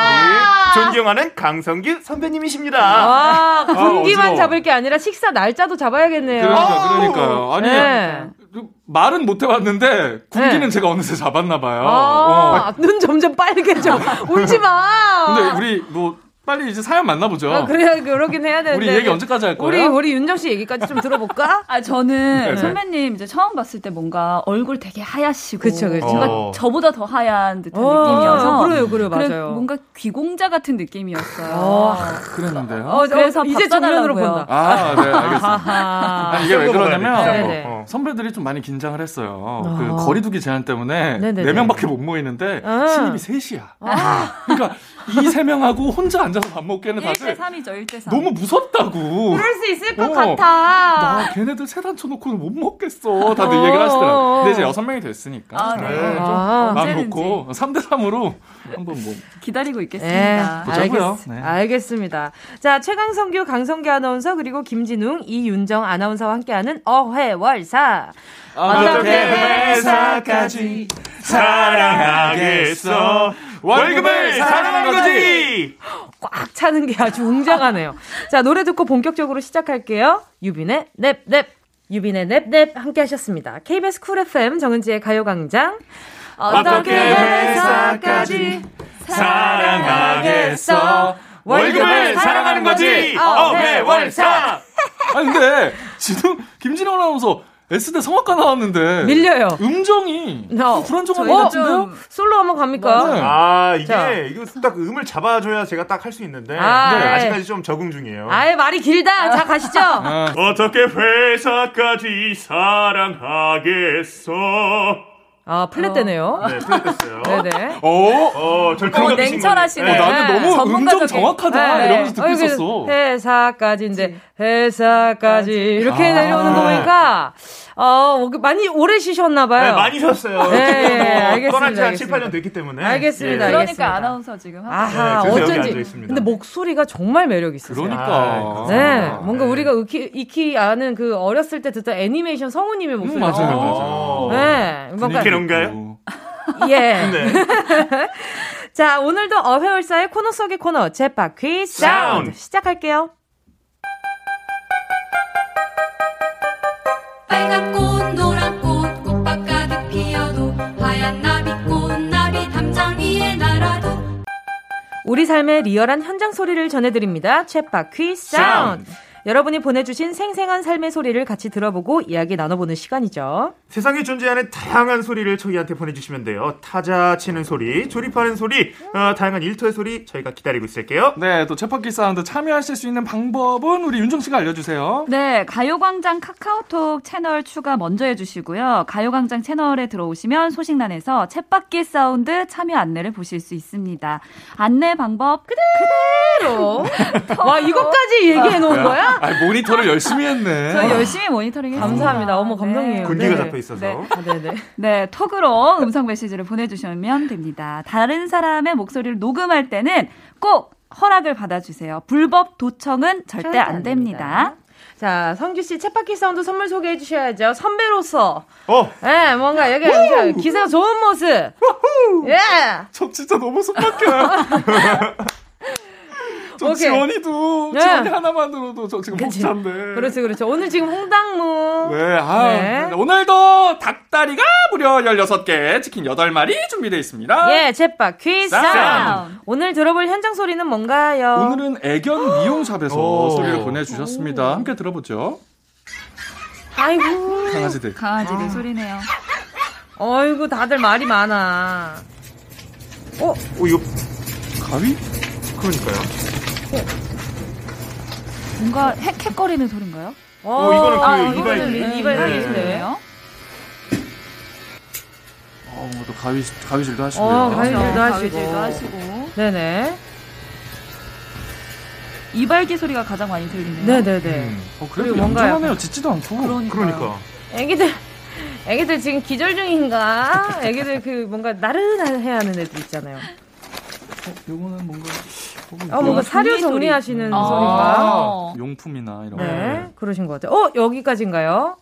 우리 존경하는 강성규 선배님이십니다. 아, 군기만 어지러워. 잡을 게 아니라 식사 날짜도 잡아야겠네요. 그러니까, 그러니까요. 아니, 네. 그 말은 못 해봤는데, 군기는 네. 제가 어느새 잡았나 봐요. 아, 눈 점점 빨개져. 울지 마. 근데 우리 뭐, 빨리 이제 사연 만나보죠. 아, 그래야 그러긴 해야 되는데. 우리 얘기 언제까지 할 우리 거예요? 우리 윤정 씨 얘기까지 좀 들어볼까? 아 저는 네. 선배님 이제 처음 봤을 때 뭔가 얼굴 되게 하얗시고 그쵸, 그쵸. 제가 어. 저보다 더 하얀 듯한 어, 느낌이어서 그래요, 그래요, 그래, 맞아요. 뭔가 귀공자 같은 느낌이었어요. 어, 그랬는데요. 어, 그래서 어, 이제 밥 정면으로. 본다. 아, 네, 알겠습니다. 아니, 이게 왜 그러냐면, 비싼 거. 네네. 어. 선배들이 좀 많이 긴장을 했어요. 어. 그 거리두기 제한 때문에 네네네. 네 명밖에 못 모이는데 아. 신입이 셋이야. 그러니까 이 세 명하고 혼자 앉아 서 밥 먹기에는 1대 다들 3이죠, 1대 3. 너무 무섭다고. 그럴 수 있을 것 어. 같아. 나 걔네들 세단 쳐놓고는 못 먹겠어. 다들 얘기를 하시더라고요. 근데 이제 여섯 명이 됐으니까. 아, 네. 네, 좀 아. 마음 언제든지. 놓고 3대3으로 한번 뭐. 기다리고 네, 있겠습니다. 보자고요. 알겠, 네. 알겠습니다. 자, 최강성규, 강성규 아나운서, 그리고 김진웅, 이윤정 아나운서와 함께하는 어회월사. 어떻게 회사까지 사랑하겠어. 월급을 사랑하는 거지. 꽉 차는 게 아주 웅장하네요. 자, 노래 듣고 본격적으로 시작할게요. 유빈의 넵넵. 유빈의 넵넵 함께 하셨습니다. KBS 쿨 FM 정은지의 가요광장. 어떻게 회사까지 사랑하겠어. 월급을 사랑하는 거지. 어회월사. 아 근데 지금 김진영 아나운서 S대 성악가 나왔는데 밀려요. 음정이 어. 불안정한 것 같은데요? 좀 솔로 한번 갑니까? 네. 아 이게 자. 이거 딱 음을 잡아줘야 제가 딱 할 수 있는데 아, 네, 네. 아직까지 좀 적응 중이에요. 아예 말이 길다. 자, 가시죠. 아, 어떻게 회사까지 사랑하겠어? 아, 플랫 되네요. 네, 틀렸어요. 네네. 어? 어, 절 어, 냉철하시네. 거죠. 어, 나는 네. 너무 음정 전문가적인- 정확하다 네. 이러면서 듣고 어, 있었어. 회사까지인데 회사까지 이렇게 아. 내려오는 거 보니까 어 많이 오래 쉬셨나 봐요. 네, 많이 쉬었어요. 네, 뭐 알겠습니다, 떠난 지한 알겠습니다. 7, 8년 됐기 때문에. 알겠습니다, 예. 알겠습니다. 그러니까 아나운서 지금 하고 아하 네, 어쩐지. 근데 목소리가 정말 매력 있으세요. 그러니까. 아, 네, 아, 뭔가 네. 우리가 익히, 익히 아는 그 어렸을 때 듣던 애니메이션 성우님의 목소리. 음, 맞아요, 어. 네, 뭔가 그런가요? 예. 네. 자, 오늘도 어회월사의 코너 속의 코너 챗바퀴 사운드 사운드. 시작할게요. 우리 삶의 리얼한 현장 소리를 전해드립니다. 챗바퀴 사운드. 여러분이 보내주신 생생한 삶의 소리를 같이 들어보고 이야기 나눠보는 시간이죠. 세상에 존재하는 다양한 소리를 저희한테 보내주시면 돼요. 타자 치는 소리, 조립하는 소리, 어, 다양한 일터의 소리 저희가 기다리고 있을게요. 네, 또 챗바퀴 사운드 참여하실 수 있는 방법은 우리 윤정 씨가 알려주세요. 네, 가요광장 카카오톡 채널 추가 먼저 해주시고요. 가요광장 채널에 들어오시면 소식란에서 챗바퀴 사운드 참여 안내를 보실 수 있습니다. 안내 방법 그대로. 와, 이것까지 얘기해 놓은 거야? 아, 모니터를 열심히 했네. 저 열심히 모니터링 했습니다. 감사합니다. 어머, 감동이에요. 군기가 네. 잡혀 있어서. 네. 아, 네네. 네, 톡으로 음성 메시지를 보내주시면 됩니다. 다른 사람의 목소리를 녹음할 때는 꼭 허락을 받아주세요. 불법 도청은 절대 안 됩니다. 자, 성규 씨 챗바퀴 사운드 선물 소개해 주셔야죠. 선배로서. 어, 예, 뭔가 여기 기세가 좋은 모습. 예. 저 진짜 너무 숨막혀요. 저 오케이. 지원이도 네. 지원이 하나만 들어도 저 지금 그치. 벅찬데. 그렇죠, 그렇죠. 오늘 지금 홍당무. 네, 아, 네. 오늘도 닭다리가 무려 16개, 치킨 8마리 준비되어 있습니다. 예, 사운드. 사운드. 오늘 들어볼 현장 소리는 뭔가요? 오늘은 애견 미용샵에서 오. 소리를 보내주셨습니다. 함께 들어보죠. 아이고. 강아지들. 강아지들 소리네요. 어이구, 다들 말이 많아. 어, 이거 가위? 그러니까요. 뭔가 헥헥거리는 소리인가요? 어, 이거는 그 아, 이발- 이거는 이- 이발기인데. 소리네요. 어, 또 가위, 가위질도 하시고요. 어, 가위질도 네, 하시고. 가위질도 하시고. 네네. 이발기 소리가 가장 많이 들리네요. 네네네. 어, 그래도 그리고 뭔가 얌전하네요. 짖지도 않고. 그러니까요. 그러니까. 애기들, 애기들 지금 기절 중인가? 애기들 그 뭔가 나른해야 하는 애들 있잖아요. 요거는 뭔가. 어, 뭔가 사료 종이 소리. 정리하시는 아. 소리인가? 용품이나 이런 네, 거. 그러신 것 같아요. 어, 여기까지인가요?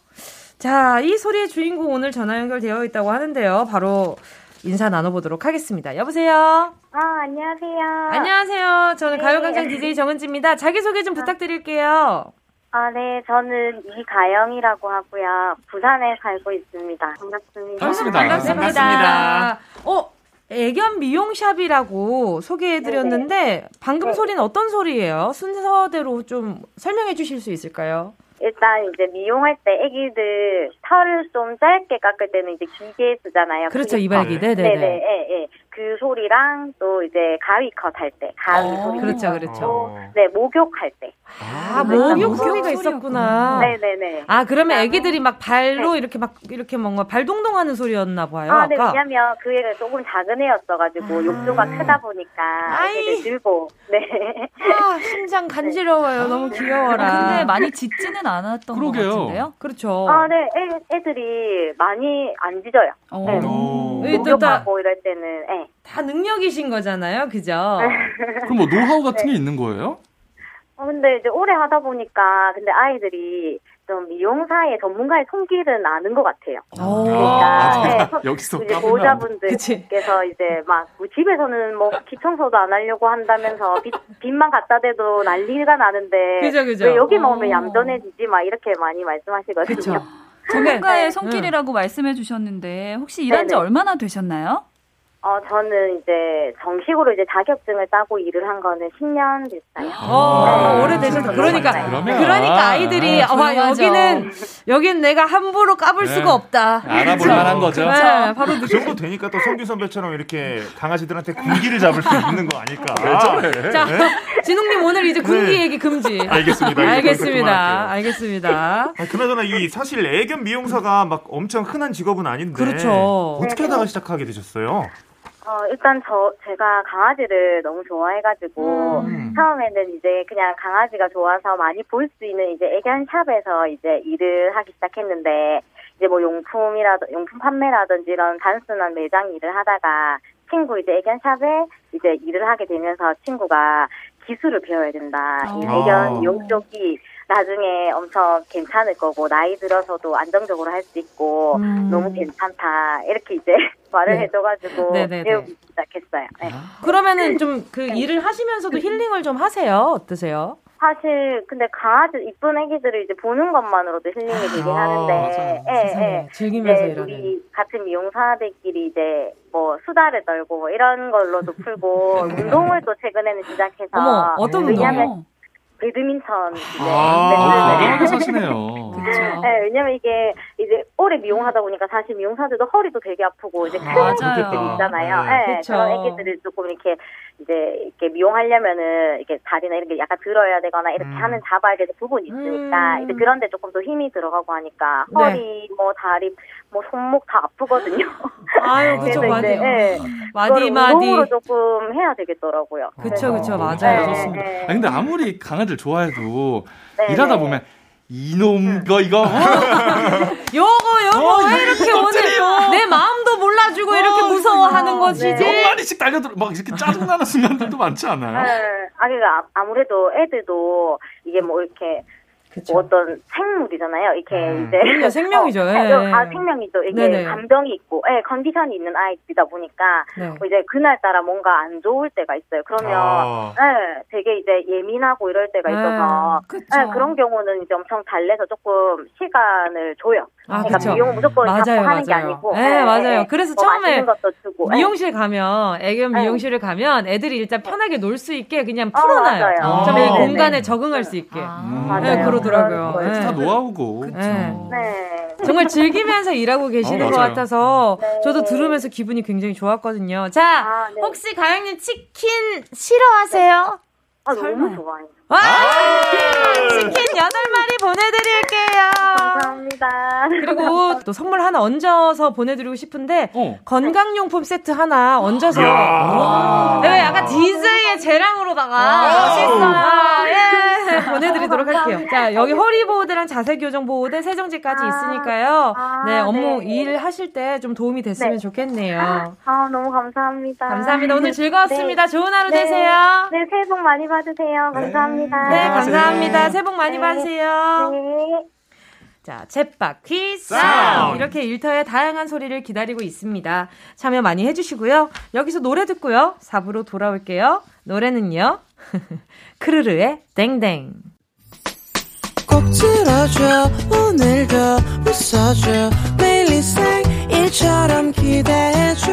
자, 이 소리의 주인공 오늘 전화 연결되어 있다고 하는데요. 바로 인사 나눠보도록 하겠습니다. 여보세요? 아, 안녕하세요. 안녕하세요. 저는 네. 가요광장 DJ 정은지입니다. 자기소개 좀 부탁드릴게요. 아, 네, 저는 이가영이라고 하고요. 부산에 살고 있습니다. 반갑습니다. 반갑습니다. 반갑습니다. 어, 애견 미용샵이라고 소개해드렸는데, 방금 네. 소리는 어떤 소리예요? 순서대로 좀 설명해 주실 수 있을까요? 일단 이제 미용할 때 애기들 털을 좀 짧게 깎을 때는 이제 길게 쓰잖아요. 그렇죠. 이발기. 네네, 네 네네. 예, 예. 그 소리랑 또 이제 가위 컷 할 때, 가위 어, 소리. 그렇죠, 그렇죠. 네, 목욕할 때. 아, 아, 목욕 소리가. 있었구나. 네네네. 아, 그러면 애기들이 막 발로 네. 이렇게 막, 이렇게 뭔가 발동동하는 소리였나 봐요. 아, 네, 아까. 왜냐면 그 애가 조금 작은 애였어가지고 아. 욕조가 크다 보니까 아이. 애기를 들고, 네. 아, 심장 간지러워요. 너무 귀여워라. 아, 근데 많이 짖지는 않았던 그러게요. 것 같은데요. 그렇죠. 아, 네, 애, 애들이 많이 안 짖어요. 어. 네. 오. 네, 또 다- 목욕하고 이럴 때는, 예. 다 능력이신 거잖아요. 그죠? 그럼 뭐 노하우 같은 네. 게 있는 거예요? 어, 근데 이제 오래 하다 보니까, 근데 아이들이 좀 미용사의 전문가의 손길은 아는 것 같아요. 오. 그러니까, 아, 네, 여기서 이제. 보호자분들께서 이제 막, 뭐 집에서는 뭐 기청소도 안 하려고 한다면서 빚, 빚만 갖다 대도 난리가 나는데, 그죠, 그죠. 왜 여기만 어. 오면 얌전해지지? 막 이렇게 많이 말씀하시거든요. 그쵸. 전문가의 네. 손길이라고 말씀해 주셨는데 혹시 일한 지 네네. 얼마나 되셨나요? 어, 저는 이제 정식으로 이제 자격증을 따고 일을 한 거는 10년 됐어요. 어, 네. 오래되셔서 그러니까 그러면- 그러니까 아이들이 아, 어, 조용하죠. 여기는 여긴 내가 함부로 까불 네. 수가 없다. 알아볼 만한 거죠. 네, 바로 그. 정도 되니까 또 성규 선배처럼 이렇게 강아지들한테 군기를 잡을 수 있는 거 아닐까. 자, 진웅님 오늘 이제 군기 네. 얘기 금지. 알겠습니다. 알겠습니다. 알겠습니다. 아, 그나저나 이 사실 애견 미용사가 막 엄청 흔한 직업은 아닌데 그렇죠. 어떻게 하다가 시작하게 되셨어요? 어, 일단 저, 제가 강아지를 너무 좋아해가지고, 음. 처음에는 이제 그냥 강아지가 좋아서 많이 볼 수 있는 이제 애견샵에서 이제 일을 하기 시작했는데, 이제 뭐 용품이라든, 용품 판매라든지 이런 단순한 매장 일을 하다가, 친구 이제 애견샵에 이제 일을 하게 되면서 친구가 기술을 배워야 된다. 이 아. 애견 미용 쪽이 나중에 엄청 괜찮을 거고, 나이 들어서도 안정적으로 할 수 있고, 음. 너무 괜찮다. 이렇게 이제 말을 네. 해줘가지고 네네네. 배우기 시작했어요. 네. 그러면은 좀 그 일을 하시면서도 힐링을 좀 하세요. 어떠세요? 사실 근데 강아지 이쁜 애기들을 이제 보는 것만으로도 힐링이 되긴 아, 하는데, 예, 예. 즐기면서 일하는. 우리 같은 미용사들끼리 이제 뭐 수다를 떨고 뭐 이런 걸로도 풀고 운동을 또 최근에는 시작해서 어머, 어떤 운동 배드민턴 이제 아, 레슨을 건강하게 사시네요. 네, 왜냐면 이게 이제 오래 미용하다 보니까 사실 미용사들도 허리도 되게 아프고 이제 큰 맞아요. 애기들이 있잖아요. 네. 네. 그런 애기들을 조금 이렇게 이제 이렇게 미용하려면은 이렇게 다리나 이런 게 약간 들어야 되거나 이렇게 음. 하는 잡아야 되는 부분이 있으니까 음. 이제 그런데 조금 더 힘이 들어가고 하니까 네. 허리 뭐 다리 뭐 손목 다 아프거든요. 아유, 그쵸. 이제 예, 마디, 마디. 운동으로 조금 해야 되겠더라고요. 그쵸, 그쵸, 어, 맞아요. 네, 좋습니다. 네. 아 근데 아무리 강아지를 좋아해도 네, 일하다 네. 보면 이놈 거 이거 어? 요거, 요거, 어, 왜 이렇게. 오늘 내 마음도 몰라주고 이렇게 어, 무서워 하는 네. 이제? 몇 마리씩 달려들어 막 이렇게 짜증나는 순간들도 많지 않아요? 네. 아, 그러니까 아- 아무래도 애들도 이게 뭐 이렇게 뭐 어떤 생물이잖아요. 이렇게 음. 이제 그럼요, 생명이죠. 어, 예. 아 생명이죠. 이게 네네. 감정이 있고, 예, 컨디션이 있는 아이들이다 보니까 네. 뭐 이제 그날 따라 뭔가 안 좋을 때가 있어요. 그러면 아. 예, 되게 이제 예민하고 이럴 때가 있어서 그쵸. 예, 그런 경우는 이제 엄청 달래서 조금 시간을 줘요. 아, 그러니까 그쵸. 미용을 무조건 맞아요, 하는 게 맞아요. 아니고. 네, 맞아요. 그래서 뭐 처음에 맛있는 것도 주고. 예. 미용실 가면 애견 네. 미용실을 가면 애들이 일단 편하게 놀 수 있게 그냥 어, 풀어놔요. 이 네, 공간에 네. 적응할 수 있게. 아. 음. 맞아요. 네, 그러더라고요. 그런 네. 다 노하우고. 네. 네. 정말 즐기면서 일하고 계시는 어, 것. 같아서 네. 저도 들으면서 기분이 굉장히 좋았거든요. 자, 아, 네. 혹시 가영님 치킨 싫어하세요? 아, 설마. 너무 좋아요. 와! 치킨 8마리 보내드릴게요. 감사합니다. 그리고 또 선물 하나 얹어서 보내드리고 싶은데 어. 건강용품 세트 하나 얹어서 이야. 네, 약간 디즈의 재량으로다가 멋있어요. 예, 보내드리도록 할게요. 자, 여기 허리 보호대랑 자세 교정 보호대, 세정제까지 아. 있으니까요. 아, 네, 업무 네. 일 하실 때 좀 도움이 됐으면 네. 좋겠네요. 아, 너무 감사합니다. 감사합니다. 오늘 즐거웠습니다. 좋은 하루 네. 되세요. 네, 새해 복 많이 받으세요. 감사합니다. 네, 건강하세요. 감사합니다. 새해 복 많이 네. 받으세요. 네. 자, 챗바퀴. 사운드. 이렇게 일터의 다양한 소리를 기다리고 있습니다. 참여 많이 해주시고요. 여기서 노래 듣고요. 4부로 돌아올게요. 노래는요. 크르르의 땡땡. 꼭 들어줘 오늘도 웃어줘 매일 일상일처럼 기대해줘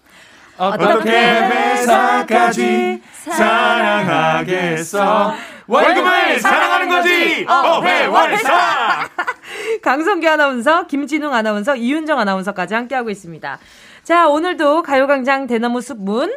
어떻게 회사까지 사랑하겠어? 월급을 사랑하는 거지. 어회월사. 강성기 아나운서, 김진웅 아나운서, 이윤정 아나운서까지 함께하고 있습니다. 자, 오늘도 가요광장 대나무 숲문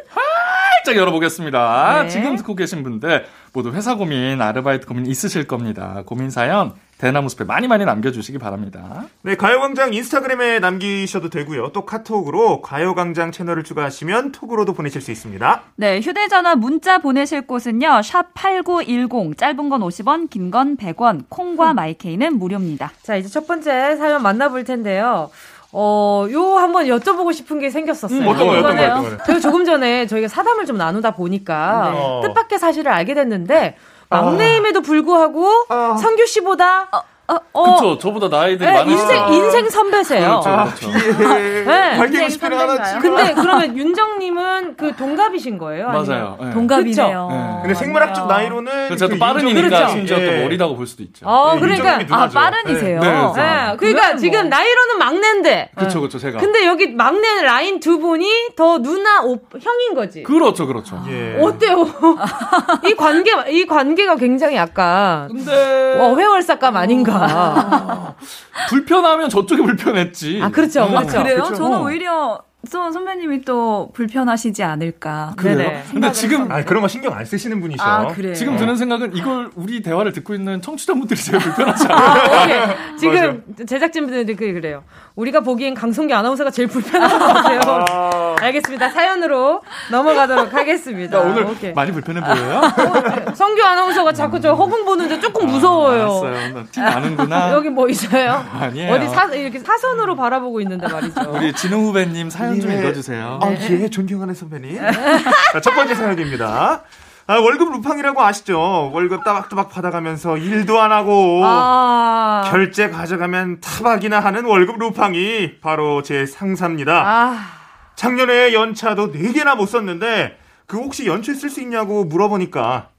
살짝 열어보겠습니다. 네. 지금 듣고 계신 분들 모두 회사 고민, 아르바이트 고민 있으실 겁니다. 고민 사연 대나무 숲에 많이 많이 남겨주시기 바랍니다. 네, 가요광장 인스타그램에 남기셔도 되고요. 또 카톡으로 가요광장 채널을 추가하시면 톡으로도 보내실 수 있습니다. 네, 휴대전화 문자 보내실 곳은요. 샵 8910, 짧은 건 50원, 긴 건 100원, 콩과 마이케이는 무료입니다. 자, 이제 첫 번째 사연 만나볼 텐데요. 어, 요 한번 여쭤보고 싶은 게 생겼었어요. 음, 어떤 거요, 어떤 거요? 저희가 조금 전에 저희가 사담을 좀 나누다 보니까 네. 뜻밖의 사실을 알게 됐는데 막내임에도 불구하고 성규 씨보다 어, 그쵸. 저보다 나이들이 네, 많으시죠. 인생 인생 선배세요. 그렇죠, 그렇죠. 네. 발개고 싶은 하나 근데 그러면 윤정님은 그 동갑이신 거예요? 아니면? 맞아요. 네. 동갑이네요. 네. 근데 생물학적 나이로는 또그 빠른이니까 윤정님이- 심지어 예. 또 어리다고 볼 수도 있죠. 어, 네, 그러니까 아. 빠른이세요. 네, 네. 네, 그러니까 그러면 지금 뭐. 나이로는 막내인데. 그쵸, 그쵸, 제가. 근데 여기 막내 라인 두 분이 더 누나 오, 형인 거지. 그렇죠, 그렇죠. 예. 어때요? 이 관계 이 관계가 굉장히 약간 근데 어, 회월삭감 아닌가? 불편하면 저쪽이 불편했지. 아 그렇죠, 어. 그렇죠. 그래요? 그쵸. 저는 어. 오히려 또 선배님이 또 불편하시지 않을까. 그래요? 근데 지금 아 그런 거 신경 안 쓰시는 분이셔. 아, 그래요? 지금 드는 생각은 이걸 우리 대화를 듣고 있는 청취자분들이 제일 불편하지 않아요? 아, 오케이. 지금 제작진분들이 그- 그래요. 우리가 보기엔 강성기 아나운서가 제일 불편한 것 같아요. 아, 알겠습니다. 사연으로 넘어가도록 하겠습니다. 나 오늘 오케이. 많이 불편해 보여요? 성규 아나운서가 자꾸 저 허공 보는데 조금 무서워요. 알았어요. 나티 나는구나. 여기 뭐 있어요? 아니에요. 어디 사, 이렇게 사선으로 바라보고 있는데 말이죠. 우리 진우 후배님 사연 좀 예. 읽어주세요. 아, 예, 존경하는 선배님. 자, 첫 번째 사연입니다. 아, 월급 루팡이라고 아시죠? 월급 따박따박 받아가면서 일도 안 하고 아. 결제 가져가면 타박이나 하는 월급 루팡이 바로 제 상사입니다. 아. 작년에 연차도 4개나 못 썼는데 그 혹시 연초에 쓸수 있냐고 물어보니까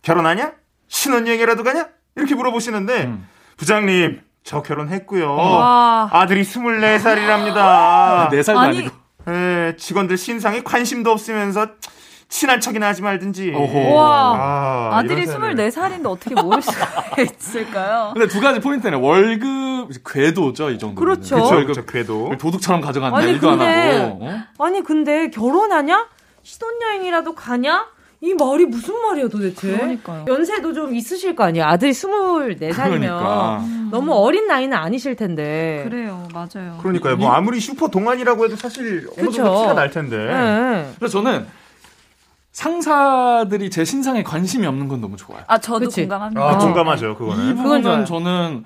결혼하냐? 신혼여행이라도 가냐? 이렇게 물어보시는데 음. 부장님 저 결혼했고요. 와. 아들이 24살이랍니다. 네 살도 아니, 아니고. 예, 직원들 신상에 관심도 없으면서 친한 척이나 하지 말든지. 와. 아, 사연을. 24살인데 어떻게 모를 수가 있을까요? 근데 두 가지 포인트는 월급 궤도죠 이 정도. 그렇죠. 그쵸, 월급 궤도. 도둑처럼 가져가는 아니, 일도 안 근데- 하고. 어? 아니 근데 결혼하냐? 신혼여행이라도 가냐? 이 말이 무슨 말이야 도대체? 그러니까요. 연세도 좀 있으실 거 아니에요. 아들이 24살이면 그러니까. 너무 어린 나이는 아니실 텐데. 그래요, 맞아요. 그러니까요. 뭐 아무리 슈퍼 동안이라고 해도 사실 어느 정도 그쵸. 티가 날 텐데. 네. 그래서 저는 상사들이 제 신상에 관심이 없는 건 너무 좋아요. 아, 저도 그치. 공감합니다. 아, 어. 공감하죠, 이 그거는. 그건 좋아요. 부분은 저는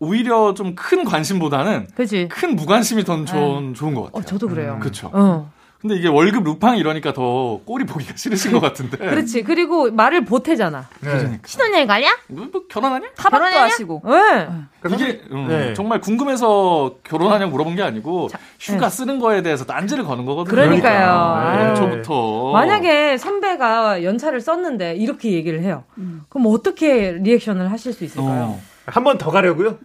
오히려 좀 큰 관심보다는 그치? 큰 무관심이 더 좋은, 좋은 것 같아요. 어, 저도 그래요. 그쵸. 어. 근데 이게 월급 루팡 이러니까 더 꼴이 보기가 싫으신 것 같은데. 그렇지. 그리고 말을 보태잖아. 네. 신혼여행 가냐? 뭐, 뭐 결혼하냐? 결혼하냐? 하시고. 네. 이게 음, 네. 정말 궁금해서 결혼하냐고 물어본 게 아니고 휴가 쓰는 거에 대해서 딴지를 거는 거거든요. 그러니까요. 그러니까. 네. 연초부터. 만약에 선배가 연차를 썼는데 이렇게 얘기를 해요. 그럼 어떻게 리액션을 하실 수 있을까요? 어. 한 번 더 가려고요?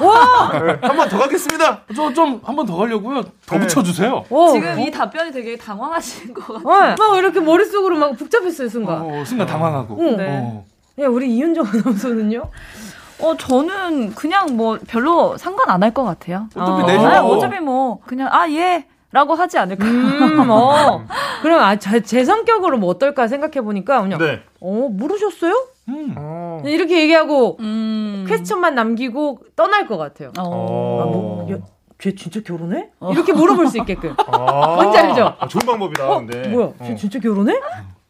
와! 한 번 더 가겠습니다. 저 좀 한 번 더 가려고요. 더 네. 붙여주세요. 어. 지금 이 답변이 되게 당황하신 것 같아요. 어, 막 이렇게 머릿속으로 막 복잡했어요, 순간. 어, 순간 당황하고. 응. 네. 어. 야, 우리 이윤정 아나운서는요? 어, 저는 그냥 뭐 별로 상관 안 할 것 같아요. 어차피 어. 내주고. 아, 어차피 뭐 그냥 아 예. 라고 하지 않을까. 음, 어. 그럼 아, 제, 제 성격으로 뭐 어떨까 생각해 보니까 그냥, 네. 어, 모르셨어요? 음. 어. 이렇게 얘기하고 음. 퀘스천만 남기고 떠날 것 같아요. 어. 아, 뭐, 야, 쟤 진짜 결혼해? 이렇게 물어볼 수 있게끔. 아. 뭔지 알죠? 아, 좋은 방법이다, 어, 근데. 뭐야? 쟤 어. 진짜 결혼해?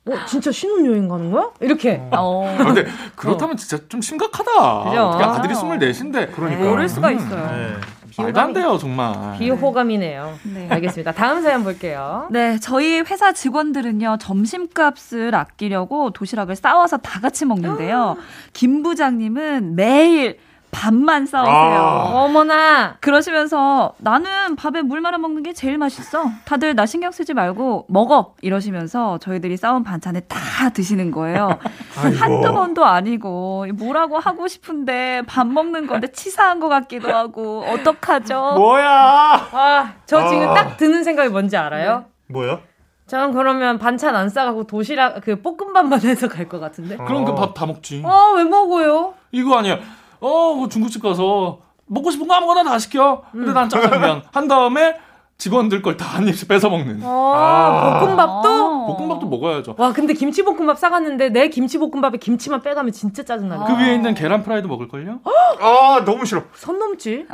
어, 진짜 신혼여행 가는 거야? 이렇게. 어. 아, 근데 그렇다면 진짜 좀 심각하다. 그죠? 아들이 24인데 그러니까. 모를 수가 음. 있어요. 네. 말도 안 돼요, 정말. 비호감이네요. 네. 알겠습니다. 다음 사연 볼게요. 네, 저희 회사 직원들은요, 점심값을 아끼려고 도시락을 싸워서 다 같이 먹는데요. 김 부장님은 매일 밥만 싸우세요. 아. 어머나. 그러시면서 나는 밥에 물 말아 먹는 게 제일 맛있어. 다들 나 신경 쓰지 말고 먹어. 이러시면서 저희들이 싸운 반찬을 다 드시는 거예요. 한두 번도 아니고 뭐라고 하고 싶은데 밥 먹는 건데 치사한 것 같기도 하고 어떡하죠? 뭐야? 아, 저 지금 아. 딱 드는 생각이 뭔지 알아요? 뭐요? 저는 그러면 반찬 안 싸가고 도시락, 그 볶음밥만 해서 갈 것 같은데? 그럼 그 밥 다 먹지. 어, 왜 먹어요? 이거 아니야. 어, 그 중국집 가서 먹고 싶은 거 아무거나 다 시켜. 근데 난 짜장면. 한 다음에 직원들 걸 다 한 입씩 뺏어 먹는. 어, 아. 볶음밥도? 볶음밥도 먹어야죠. 와, 근데 김치볶음밥 싸갔는데 내 김치볶음밥에 김치만 빼가면 진짜 짜증나네. 그 위에 있는 계란 프라이도 먹을걸요? 아, 너무 싫어. 선 넘지?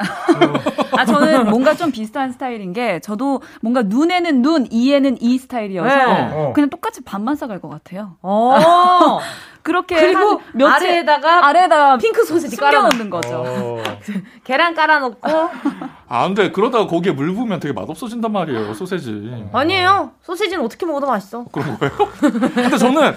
아, 저는 뭔가 좀 비슷한 스타일인 게, 저도 뭔가 눈에는 눈, 이에는 이 스타일이어서, 네. 어. 그냥 똑같이 밥만 싸갈 것 같아요. 어. 그렇게 그리고 아래에다가 아래에다가 핑크 소세지 숨겨놓는 거죠. 어. 계란 깔아놓고 아, 근데 그러다가 거기에 물 부으면 되게 맛없어진단 말이에요, 소세지. 아니에요. 소세지는 어떻게 먹어도 맛있어. 그런 거예요? 근데 저는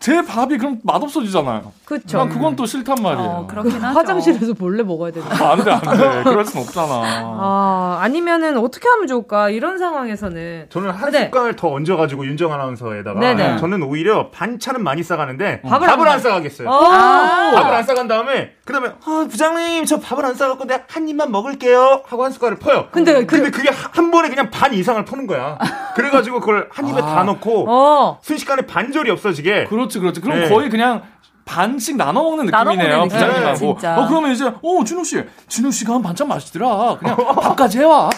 제 밥이 그럼 맛없어지잖아요. 그쵸. 난 그건 또 싫단 말이에요. 어, 그렇긴 하죠. 화장실에서 몰래 먹어야 되는. 아, 안 돼, 안 돼. 그럴 순 없잖아. 아 아니면은 어떻게 하면 좋을까 이런 상황에서는 저는 한 네. 습관을 더 얹어가지고 윤정 아나운서에다가 네네. 저는 오히려 반찬은 많이 싸가는데 밥을 밥을, 안 안 싸가겠어요. 어. 밥을 안 싸간 다음에 그 다음에 아, 부장님 저 밥을 안 싸갖고 내가 한 입만 먹을게요 하고 한 숟갈을 퍼요. 근데 그- 근데 그게 하- 한 번에 그냥 반 이상을 퍼는 거야. 그래가지고 그걸 한 입에 다 넣고 어 순식간에 반절이 없어지게 그렇 지, 그렇지. 그럼 네. 거의 그냥 반씩 나눠 먹는 느낌이네요. 부장님하고. 네. 어, 그러면 이제, 어, 진우 씨, 진우 씨가 한 반찬 맛있더라. 그냥 밥까지 해와.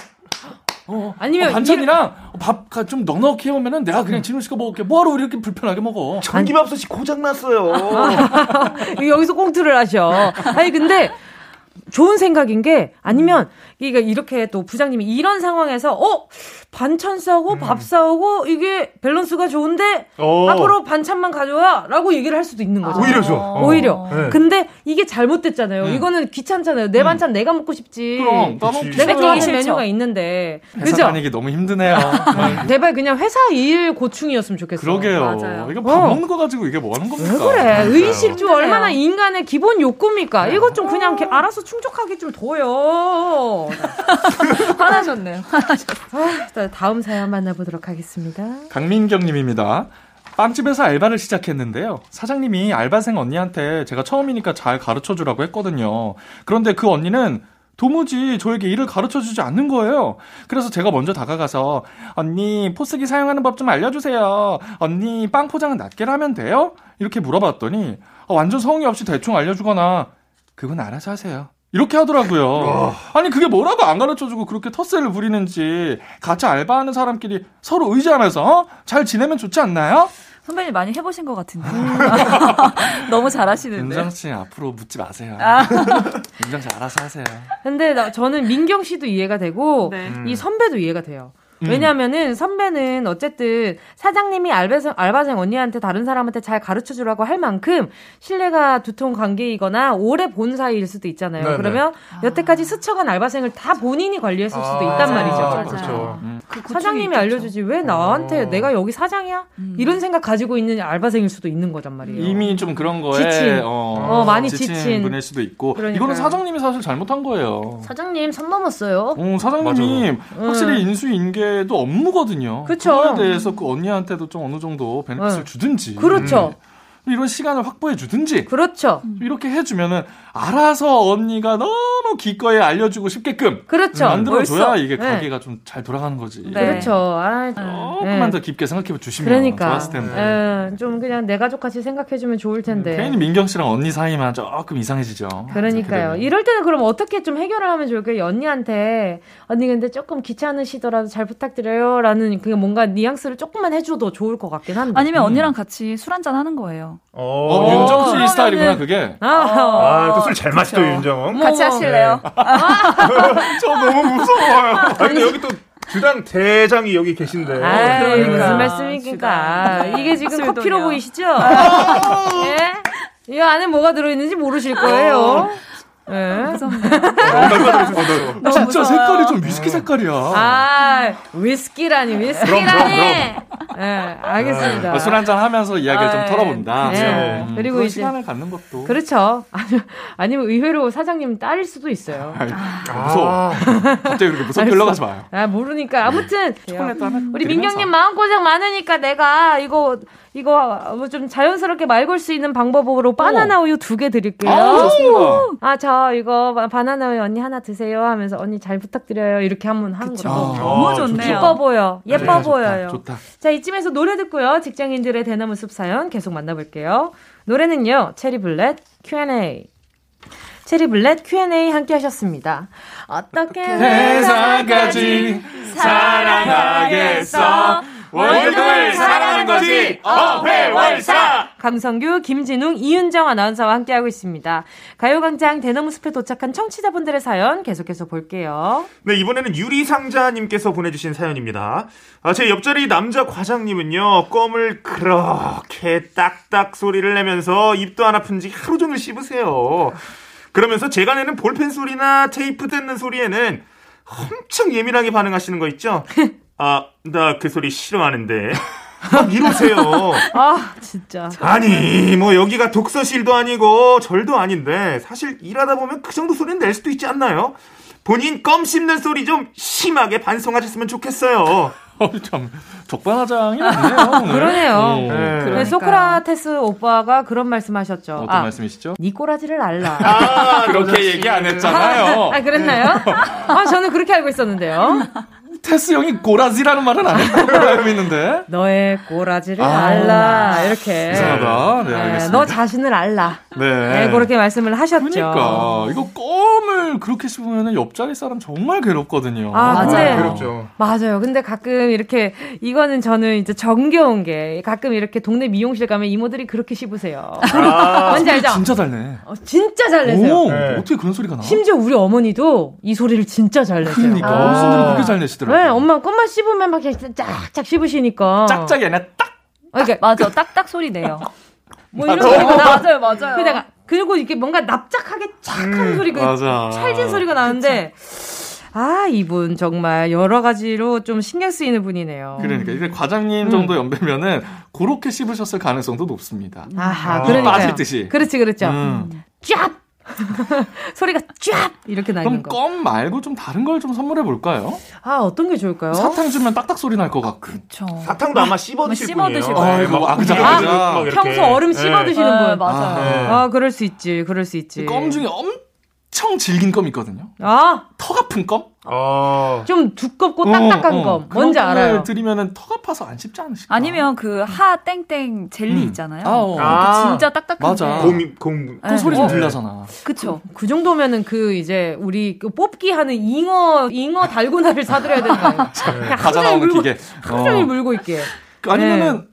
어, 아니면 어, 반찬이랑 밥좀 넉넉히 해오면은 내가 그냥 진우 씨가 먹을게. 뭐하러 이렇게 불편하게 먹어? 전기밥솥이 고장 났어요. 여기서 꽁트를 하셔. 아니 근데 좋은 생각인 게 아니면 이게 이렇게 또 부장님이 이런 상황에서 어 반찬 싸고 밥 싸오고 이게 밸런스가 좋은데 어. 앞으로 반찬만 가져와라고 얘기를 할 수도 있는 거죠. 오히려 좋아. 어. 오히려. 네. 근데 이게 잘못됐잖아요. 이거는 귀찮잖아요. 내 반찬 내가 먹고 싶지. 그럼, 그치. 내가 좋아하는. 메뉴가 있는데. 회사 그죠? 다니기 너무 힘드네요. 제발 그냥 회사 일 고충이었으면 좋겠어. 그러게요. 맞아요. 이거 밥 어. 먹는 거 가지고 이게 뭐 하는 겁니까? 왜 그래? 의식주 힘드네요. 얼마나 인간의 기본 욕구입니까? 이것 좀 그냥 알아서 충 족하기 좀 둬요. 화나셨네요. 자, 다음 사연 만나보도록 하겠습니다. 강민경님입니다. 빵집에서 알바를 시작했는데요. 사장님이 알바생 언니한테 제가 처음이니까 잘 가르쳐 주라고 했거든요. 그런데 그 언니는 도무지 저에게 일을 가르쳐 주지 않는 거예요. 그래서 제가 먼저 다가가서 언니 포스기 사용하는 법 좀 알려주세요. 언니 빵 포장은 낮게 하면 돼요? 이렇게 물어봤더니 아, 완전 성의 없이 대충 알려주거나 그건 알아서 하세요. 이렇게 하더라고요. 아니 그게 뭐라고 안 가르쳐주고 그렇게 텃세를 부리는지 같이 알바하는 사람끼리 서로 의지하면서 어? 잘 지내면 좋지 않나요? 선배님 많이 해보신 것 같은데. 너무 잘하시는데. 윤정 씨 앞으로 묻지 마세요. 아. 윤정 씨 알아서 하세요. 근데 나, 저는 민경 씨도 이해가 되고 네. 이 선배도 이해가 돼요. 음. 왜냐면은 선배는 어쨌든 사장님이 알바생, 알바생 언니한테 다른 사람한테 잘 가르쳐 주라고 할 만큼 신뢰가 두통 관계이거나 오래 본 사이일 수도 있잖아요. 네네. 그러면 여태까지 스쳐간 알바생을 다 본인이 관리했을 수도 있단 맞아요. 말이죠. 맞아요. 그렇죠. 그 고충이 사장님이. 알려주지 왜 나한테 어. 내가 여기 사장이야? 이런 생각 가지고 있는 알바생일 수도 있는 거단 말이에요. 이미 좀 그런 거에 지친. 어, 어, 많이 지친. 분일 수도 있고 그러니까요. 이거는 사장님이 사실 잘못한 거예요. 사장님 선 넘었어요. 어, 사장님이 확실히 인수인계 도 업무거든요. 그쵸. 거에 대해서 그 언니한테도 좀 어느 정도 베네핏을 네. 주든지. 그렇죠. 음. 이런 시간을 확보해 주든지. 그렇죠. 이렇게 해주면은 알아서 언니가 너무 기꺼이 알려주고 싶게끔 그렇죠. 만들어줘야 벌써. 이게 네. 가게가 좀 잘 돌아가는 거지. 네. 그렇죠. 아, 조금만 네. 더 깊게 생각해 주시면 그러니까. 좋았을 텐데. 예, 좀 그냥 내 가족 같이 생각해 주면 좋을 텐데. 괜히 민경 씨랑 언니 사이만 조금 이상해지죠. 그러니까요. 이럴 때는 그럼 어떻게 좀 해결을 하면 좋을까요? 이 언니한테 언니 근데 조금 귀찮으시더라도 잘 부탁드려요라는 그 뭔가 뉘앙스를 조금만 해줘도 좋을 것 같긴 한데. 아니면 언니랑 같이 술 한잔 하는 거예요. 어, 어, 윤정 씨 그러면은- 스타일이구나 그게. 아, 아, 또술 잘 마시죠, 윤정은. 뭐, 같이 하실래요? 저 너무 무서워요. 아, 근데 여기 또 주당 대장이 여기 계신데. 아이, 그러니까. 무슨 말씀입니까? 이게 지금 술돈이요. 커피로 보이시죠? 예? 이 안에 뭐가 들어있는지 모르실 거예요. 예. 얼마나 들으셨어요? 너무 진짜 무서워요. 색깔이 좀 위스키 색깔이야. 아, 위스키라니, 위스키라니! 예, 알겠습니다. 아, 술 한잔 하면서 이야기를 좀 아, 털어본다. 네. 음, 그리고 이제- 시간을 갖는 것도. 그렇죠. 아니면, 아니면 의외로 사장님 딸일 수도 있어요. 아이, 무서워. 갑자기 그렇게 무섭게 흘러가지 마요. 아, 모르니까. 아무튼. 하나 우리. 민경님 마음고생 많으니까 내가 이거, 이거 뭐좀 자연스럽게 말 걸 수 있는 방법으로 바나나 우유 두 개 드릴게요. 아, 좋습니다. 아, 저 이거 바- 바나나 우유 언니 하나 드세요 하면서 언니 잘 부탁드려요. 이렇게 하면 하는 거죠. 아, 너무 아, 좋네요. 예뻐 보여. 예뻐 네, 보여요. 좋다. 자, 이쯤에서 노래 듣고요. 직장인들의 대나무 숲 사연 계속 만나볼게요. 노래는요, 체리 블렛 Q&A. 체리 블렛 Q&A 함께 하셨습니다. 어떻게 세상까지 사랑하겠어. 월급을 사랑하는 거지. 어회월사. 강성규, 김진웅, 이윤정 아나운서와 함께하고 있습니다. 가요광장 대나무 숲에 도착한 청취자분들의 사연 계속해서 볼게요. 네, 이번에는 유리상자님께서 보내주신 사연입니다. 아, 제 옆자리 남자 과장님은요, 껌을 그렇게 딱딱 소리를 내면서 입도 안 아픈 지 하루 종일 씹으세요. 그러면서 제가 내는 볼펜 소리나 테이프 뜯는 소리에는 엄청 예민하게 반응하시는 거 있죠? 아, 나 그 소리 싫어하는데. 막 이러세요. 아, 진짜. 아니, 뭐 여기가 독서실도 아니고 절도 아닌데 사실 일하다 보면 그 정도 소리는 낼 수도 있지 않나요? 본인 껌 씹는 소리 좀 심하게 반성하셨으면 좋겠어요. 어, 참 적반하장이. 오늘. 그러네요. 어. 네. 네, 그러니까요. 소크라테스 오빠가 그런 말씀하셨죠. 어떤 아, 말씀이시죠? 니 꼬라지를 알라. 아, 그렇게 얘기 안 했잖아요. 아, 그랬나요? 아, 저는 그렇게 알고 있었는데요. 테스 형이 고라지라는 말은 안 했다고 알고 있는데. 너의 꼬라지를 아, 알라. 이렇게. 이상하다. 네, 네, 알겠습니다. 너 자신을 알라. 네. 네, 그렇게 말씀을 하셨죠. 그러니까 이거 껌을 그렇게 씹으면 옆자리 사람 정말 괴롭거든요. 아, 맞아요. 근데 그렇죠. 맞아요. 근데 가끔 이렇게 이거는 저는 이제 정겨운 게 가끔 이렇게 동네 미용실 가면 이모들이 그렇게 씹으세요. 아, 뭔지 알죠? 진짜 잘 내. 어, 진짜 잘 내세요. 오, 네. 어떻게 그런 소리가 나? 심지어 우리 어머니도 이 소리를 진짜 잘 내세요. 그러니까 아. 어르신들은 그렇게 잘 내시더라고요. 네, 엄마 껌만 씹으면 막 이렇게 짝짝 씹으시니까. 짝짝이 아니라 딱. 어, 그러니까 맞아, 딱딱 소리 내요. 뭐 이런 맞아. 소리가 나. 맞아요, 맞아요. 그다가 그리고 이렇게 뭔가 납작하게 착 하는 소리 그 맞아. 찰진 소리가 나는데 아 이분 정말 여러 가지로 좀 신경 쓰이는 분이네요. 그러니까 이게 음. 과장님 정도 연배면은 그렇게 씹으셨을 가능성도 높습니다. 아하, 아, 그러니까 빠지듯이. 그렇지, 그렇죠. 음. 쫙 소리가 쫙 이렇게 나는 그럼 거. 껌 말고 좀 다른 걸 좀 선물해 볼까요? 아 어떤 게 좋을까요? 사탕 주면 딱딱 소리 날 것 같고. 그쵸. 사탕도 아마 씹어 드실 씹어 분이에요. 드실 거예요. 막 아, 그죠. 막 이렇게. 평소 얼음 씹어 네. 드시는 네, 분. 맞아요. 네. 아 그럴 수 있지, 그럴 수 있지. 껌 중에 엄청 질긴 껌 있거든요. 아, 턱 아픈 껌? 어. 좀 두껍고 딱딱한 어, 어. 거. 뭔지 알아요. 드리면은 턱 아파서 안 씹지 않으실까? 아니면 그 하 땡땡 젤리 음. 있잖아요. 아, 어. 그것도 아. 진짜 딱딱한데. 맞아. 곰, 곰. 그 소리 좀 네. 들려잖아. 그쵸. 그 정도면은 그 이제 우리 그 뽑기 하는 잉어 잉어 달고나를 사드려야 되는 거예요. 하루 종일 나오는 물고 기계. 하루 종일 어. 물고 있게. 아니면은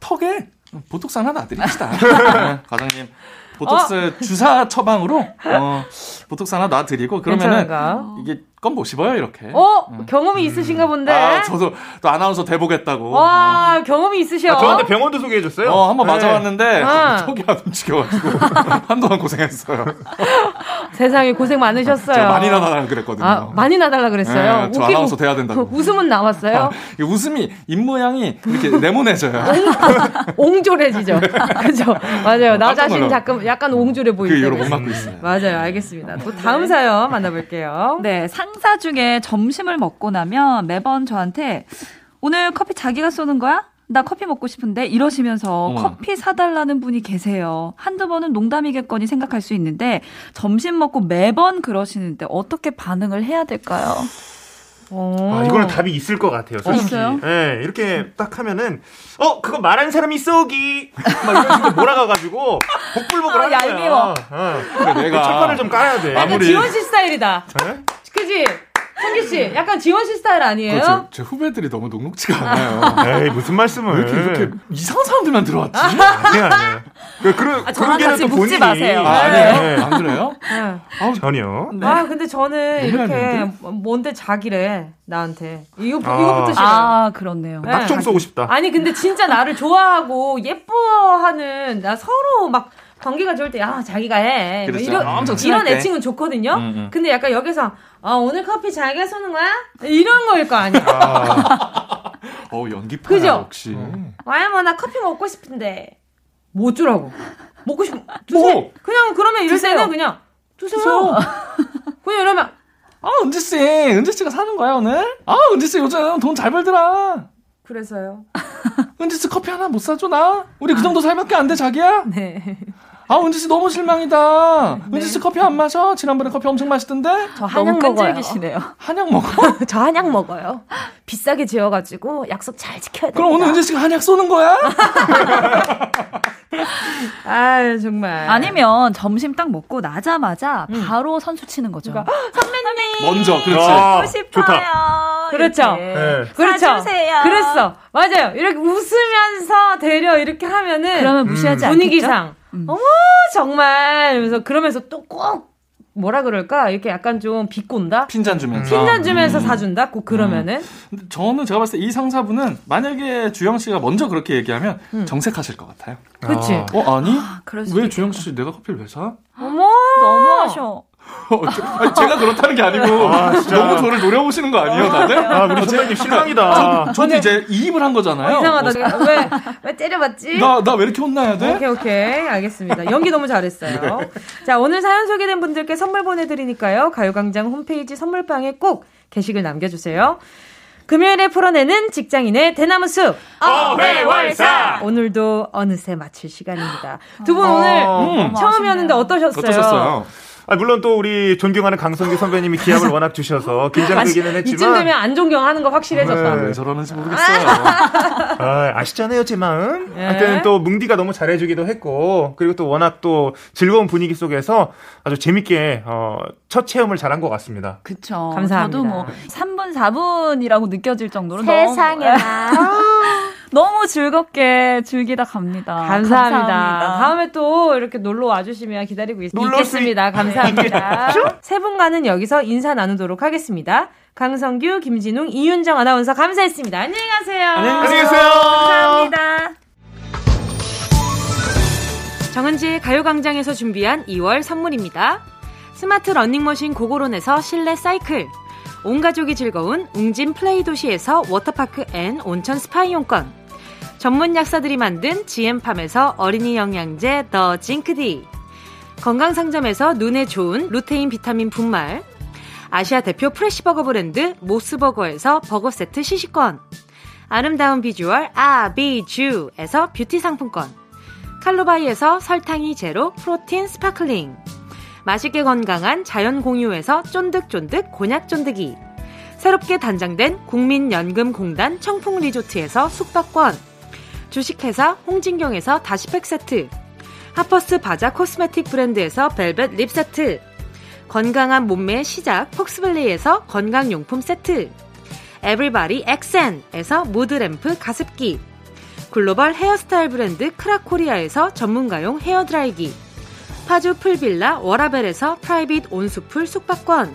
턱에 보톡스 하나 놔드립시다. 네, 과장님. 보톡스 주사 처방으로 어, 보톡스 하나 놔드리고 그러면은 괜찮은가? 이게 껌못 씹어요 이렇게. 어 경험이 있으신가 본데. 아 저도 또 아나운서 돼보겠다고. 와 경험이 있으셔. 아, 저한테 병원도 소개해줬어요. 어, 한번 네. 맞아봤는데 아. 턱이 안 움직여가지고 한동안 고생했어요. 세상에 고생 많으셨어요. 제가 많이 나달라 그랬거든요. 아, 많이 나달라 그랬어요. 네, 저 웃기고- 아나운서 돼야 된다고. 웃음은 나왔어요. 이 웃음이 입 모양이 이렇게 네모내져요. 옹졸해지죠. 그죠? 맞아요. 나 자신 놀라. 약간 약간 옹졸해 그 보일 이후로 때. 못 맞고 있어요. 맞아요. 알겠습니다. 또 다음 사연 만나볼게요. 네, 상사 중에 점심을 먹고 나면 매번 저한테 오늘 커피 자기가 쏘는 거야? 나 커피 먹고 싶은데 이러시면서 어머. 커피 사달라는 분이 계세요. 한두 번은 농담이겠거니 생각할 수 있는데 점심 먹고 매번 그러시는데 어떻게 반응을 해야 될까요? 어. 아, 이거는 답이 있을 것 같아요. 솔직히. 있어요? 예, 이렇게 딱 하면은 어 그거 말하는 사람이 쏘기 막 이런 식으로 몰아가가지고 복불복을 아, 하는 거야. 얄미워. 어. 그래, 내가 첫판을 좀 깔아야 돼. 아무리- 지원 씨 스타일이다. 예? 그지? 성기 씨, 약간 지원 씨 스타일 아니에요? 그 제, 제 후배들이 너무 녹록지가 않아요. 에이 무슨 말씀을? 왜 이렇게, 이렇게 이상한 사람들만 들어왔지? 아니 아니. 그 그런 아, 저랑 같이 또 묻지 본인이 마세요. 아, 네. 아니에요? 안 그래요? 네. 전혀. 아, 근데 저는 이렇게? 뭔데 자기래 나한테 이거 아. 이거부터 싫어. 요 아, 그렇네요. 네. 낙총 쏘고 싶다. 아니 근데 진짜 나를 좋아하고 예뻐하는 나 서로 막 관계가 좋을 때야 자기가 해뭐 그렇죠. 이런 엄청 친할 이런 때. 애칭은 좋거든요. 음, 음. 근데 약간 여기서 아 오늘 커피 자기가 쏘는 거야? 이런 거일 거 아니야. 아, 어우, 연기파 그죠? 역시. 와야 뭐나 커피 먹고 싶은데 뭐 어쩌라고? 먹고 싶 드세요. 뭐? 그냥 그러면 이럴. 때는 그냥 드세요. 드세요. 그냥 이러면 아, 은지씨. 은지씨가 사는 거야, 오늘? 아, 은지씨 요즘 돈 잘 벌더라. 그래서요. 은지씨 커피 하나 못 사줘, 나? 우리 그 정도 살밖에 안 돼, 자기야? 네. 아, 은지 씨 너무 실망이다. 은지 씨 커피 안 마셔? 지난번에 커피 엄청 마시던데? 저 한약 먹어요. 한약 먹어? 저 한약 먹어요. 비싸게 지어가지고 약속 잘 지켜야 돼요. 그럼 오늘 은지 씨가 한약 쏘는 거야? 아유 정말. 아니면 점심 딱 먹고 나자마자 바로 선수 치는 거죠. 그러니까, 선배님. 먼저, 그렇지. 아, 먹고 싶어요. 좋다. 그렇죠. 네. 그렇죠. 사주세요. 그랬어. 맞아요. 이렇게 웃으면서 데려 이렇게 하면은 그러면 무시하지 않겠죠? 분위기상 음. 어머 정말 이러면서 그러면서 또 꼭 뭐라 그럴까 이렇게 약간 좀 비꼰다. 핀잔 주면서. 핀잔 주면서 음. 사준다. 꼭 그러면은 근데 저는 제가 봤을 때 이 상사분은 만약에 주영 씨가 먼저 그렇게 얘기하면 음. 정색하실 것 같아요. 그치. 아. 어 아니? 수도 왜 주영 씨 내가 커피를 왜 사? 어머 너무하셔. 어, 저- 아니, 제가 그렇다는 게 아니고 아, 진짜. 너무 저를 노려보시는 거 아니에요, 다들? 아, 우리 선배님 실망이다. 저도 이제 이입을 한 거잖아요. 어, 이상하다. 왜왜 때려봤지? 나 나 왜 이렇게 혼나야 돼? 오케이, 오케이. 알겠습니다. 연기 너무 잘했어요. 자, 오늘 사연 소개된 분들께 선물 보내드리니까요. 가요광장 홈페이지 선물방에 꼭 게시글 남겨주세요. 금요일에 풀어내는 직장인의 대나무 숲. 어회월사! 오늘도 어느새 마칠 시간입니다. 두분 어, 오늘 음. 처음이었는데 어떠셨어요? 어떠셨어요? 아, 물론 또 우리 존경하는 강성규 선배님이 기합을 워낙 주셔서 긴장되기는 이쯤 했지만. 되면 안 존경하는 거 확실해졌다. 네. 왜 저러는지 모르겠어요. 아, 아시잖아요, 제 마음. 예. 하여튼 또 뭉디가 너무 잘해주기도 했고, 그리고 또 워낙 또 즐거운 분위기 속에서 아주 재밌게, 어, 첫 체험을 잘한 것 같습니다. 그쵸. 감사합니다. 저도 뭐 3분, 4분이라고 느껴질 정도로 세상에나. 너무, 너무 즐겁게 즐기다 갑니다. 감사합니다. 다음에 또 이렇게 놀러 와주시면 기다리고 있, 놀러 있겠습니다. 감사합니다. 세 분과는 여기서 인사 나누도록 하겠습니다. 강성규, 김진웅, 이윤정 아나운서 감사했습니다. 안녕히 가세요. 안녕히 계세요. 감사합니다. 정은지의 가요광장에서 준비한 2월 선물입니다. 스마트 러닝머신 고고런에서 실내 사이클. 온 가족이 즐거운 웅진 플레이 도시에서 워터파크 and 온천 스파 이용권. 전문 약사들이 만든 GM팜에서 어린이 영양제 더 징크디. 건강상점에서 눈에 좋은 루테인 비타민 분말. 아시아 대표 fresh버거 브랜드 모스버거에서 버거 세트 시식권. 아름다운 비주얼 아비쥬에서 뷰티 상품권. 칼로바이에서 설탕이 제로 protein sparkling. 맛있게 건강한 자연 공유에서 쫀득쫀득 곤약 쫀득이. 새롭게 단장된 국민연금공단 청풍 리조트에서 숙박권. 주식회사 홍진경에서 다시팩 세트. 하퍼스 바자 cosmetic 브랜드에서 벨벳 lip 세트. 건강한 몸매의 시작 폭스플레이에서 건강용품 세트. 에브리바디 엑센에서 무드램프 가습기. 글로벌 헤어스타일 브랜드 크라코리아에서 전문가용 헤어드라이기. 파주 풀빌라 워라벨에서 private 온수풀 숙박권.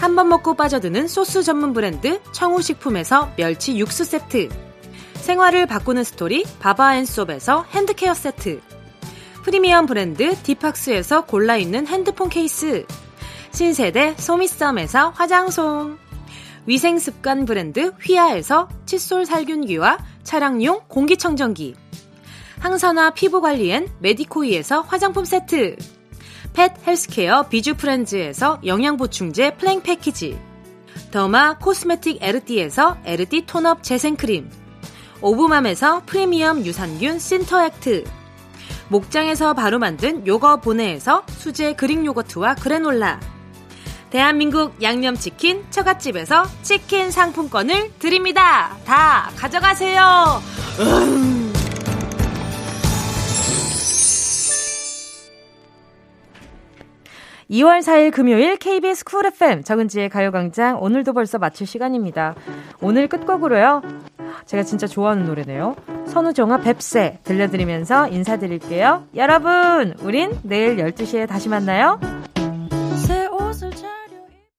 한 번 먹고 빠져드는 소스 전문 브랜드 청우식품에서 멸치 육수 세트. 생활을 바꾸는 스토리 바바앤솝에서 hand care 세트. 프리미엄 브랜드 디팍스에서 골라 있는 핸드폰 케이스. 신세대 소미썸에서 화장솜. 위생습관 브랜드 휘하에서 칫솔 살균기와 차량용 공기청정기. 항산화 피부관리엔 메디코이에서 화장품 세트. pet healthcare 비주프렌즈에서 영양보충제 플랭 패키지. derma cosmetic 에르띠에서 에르띠 tone up 재생크림. 오브맘에서 프리미엄 유산균 신터액트. 목장에서 바로 만든 요거 보내에서 수제 Greek 요거트와 그래놀라. 대한민국 양념치킨 처갓집에서 치킨 상품권을 드립니다. 다 가져가세요. 음. (2월 4일) 금요일 KBS 쿨 FM 정은지의 가요광장 오늘도 벌써 마칠 시간입니다. 오늘 끝곡으로요. 제가 진짜 좋아하는 노래네요. 선우정아 뱁새 들려드리면서 인사드릴게요. 여러분 우린 내일 12시에 다시 만나요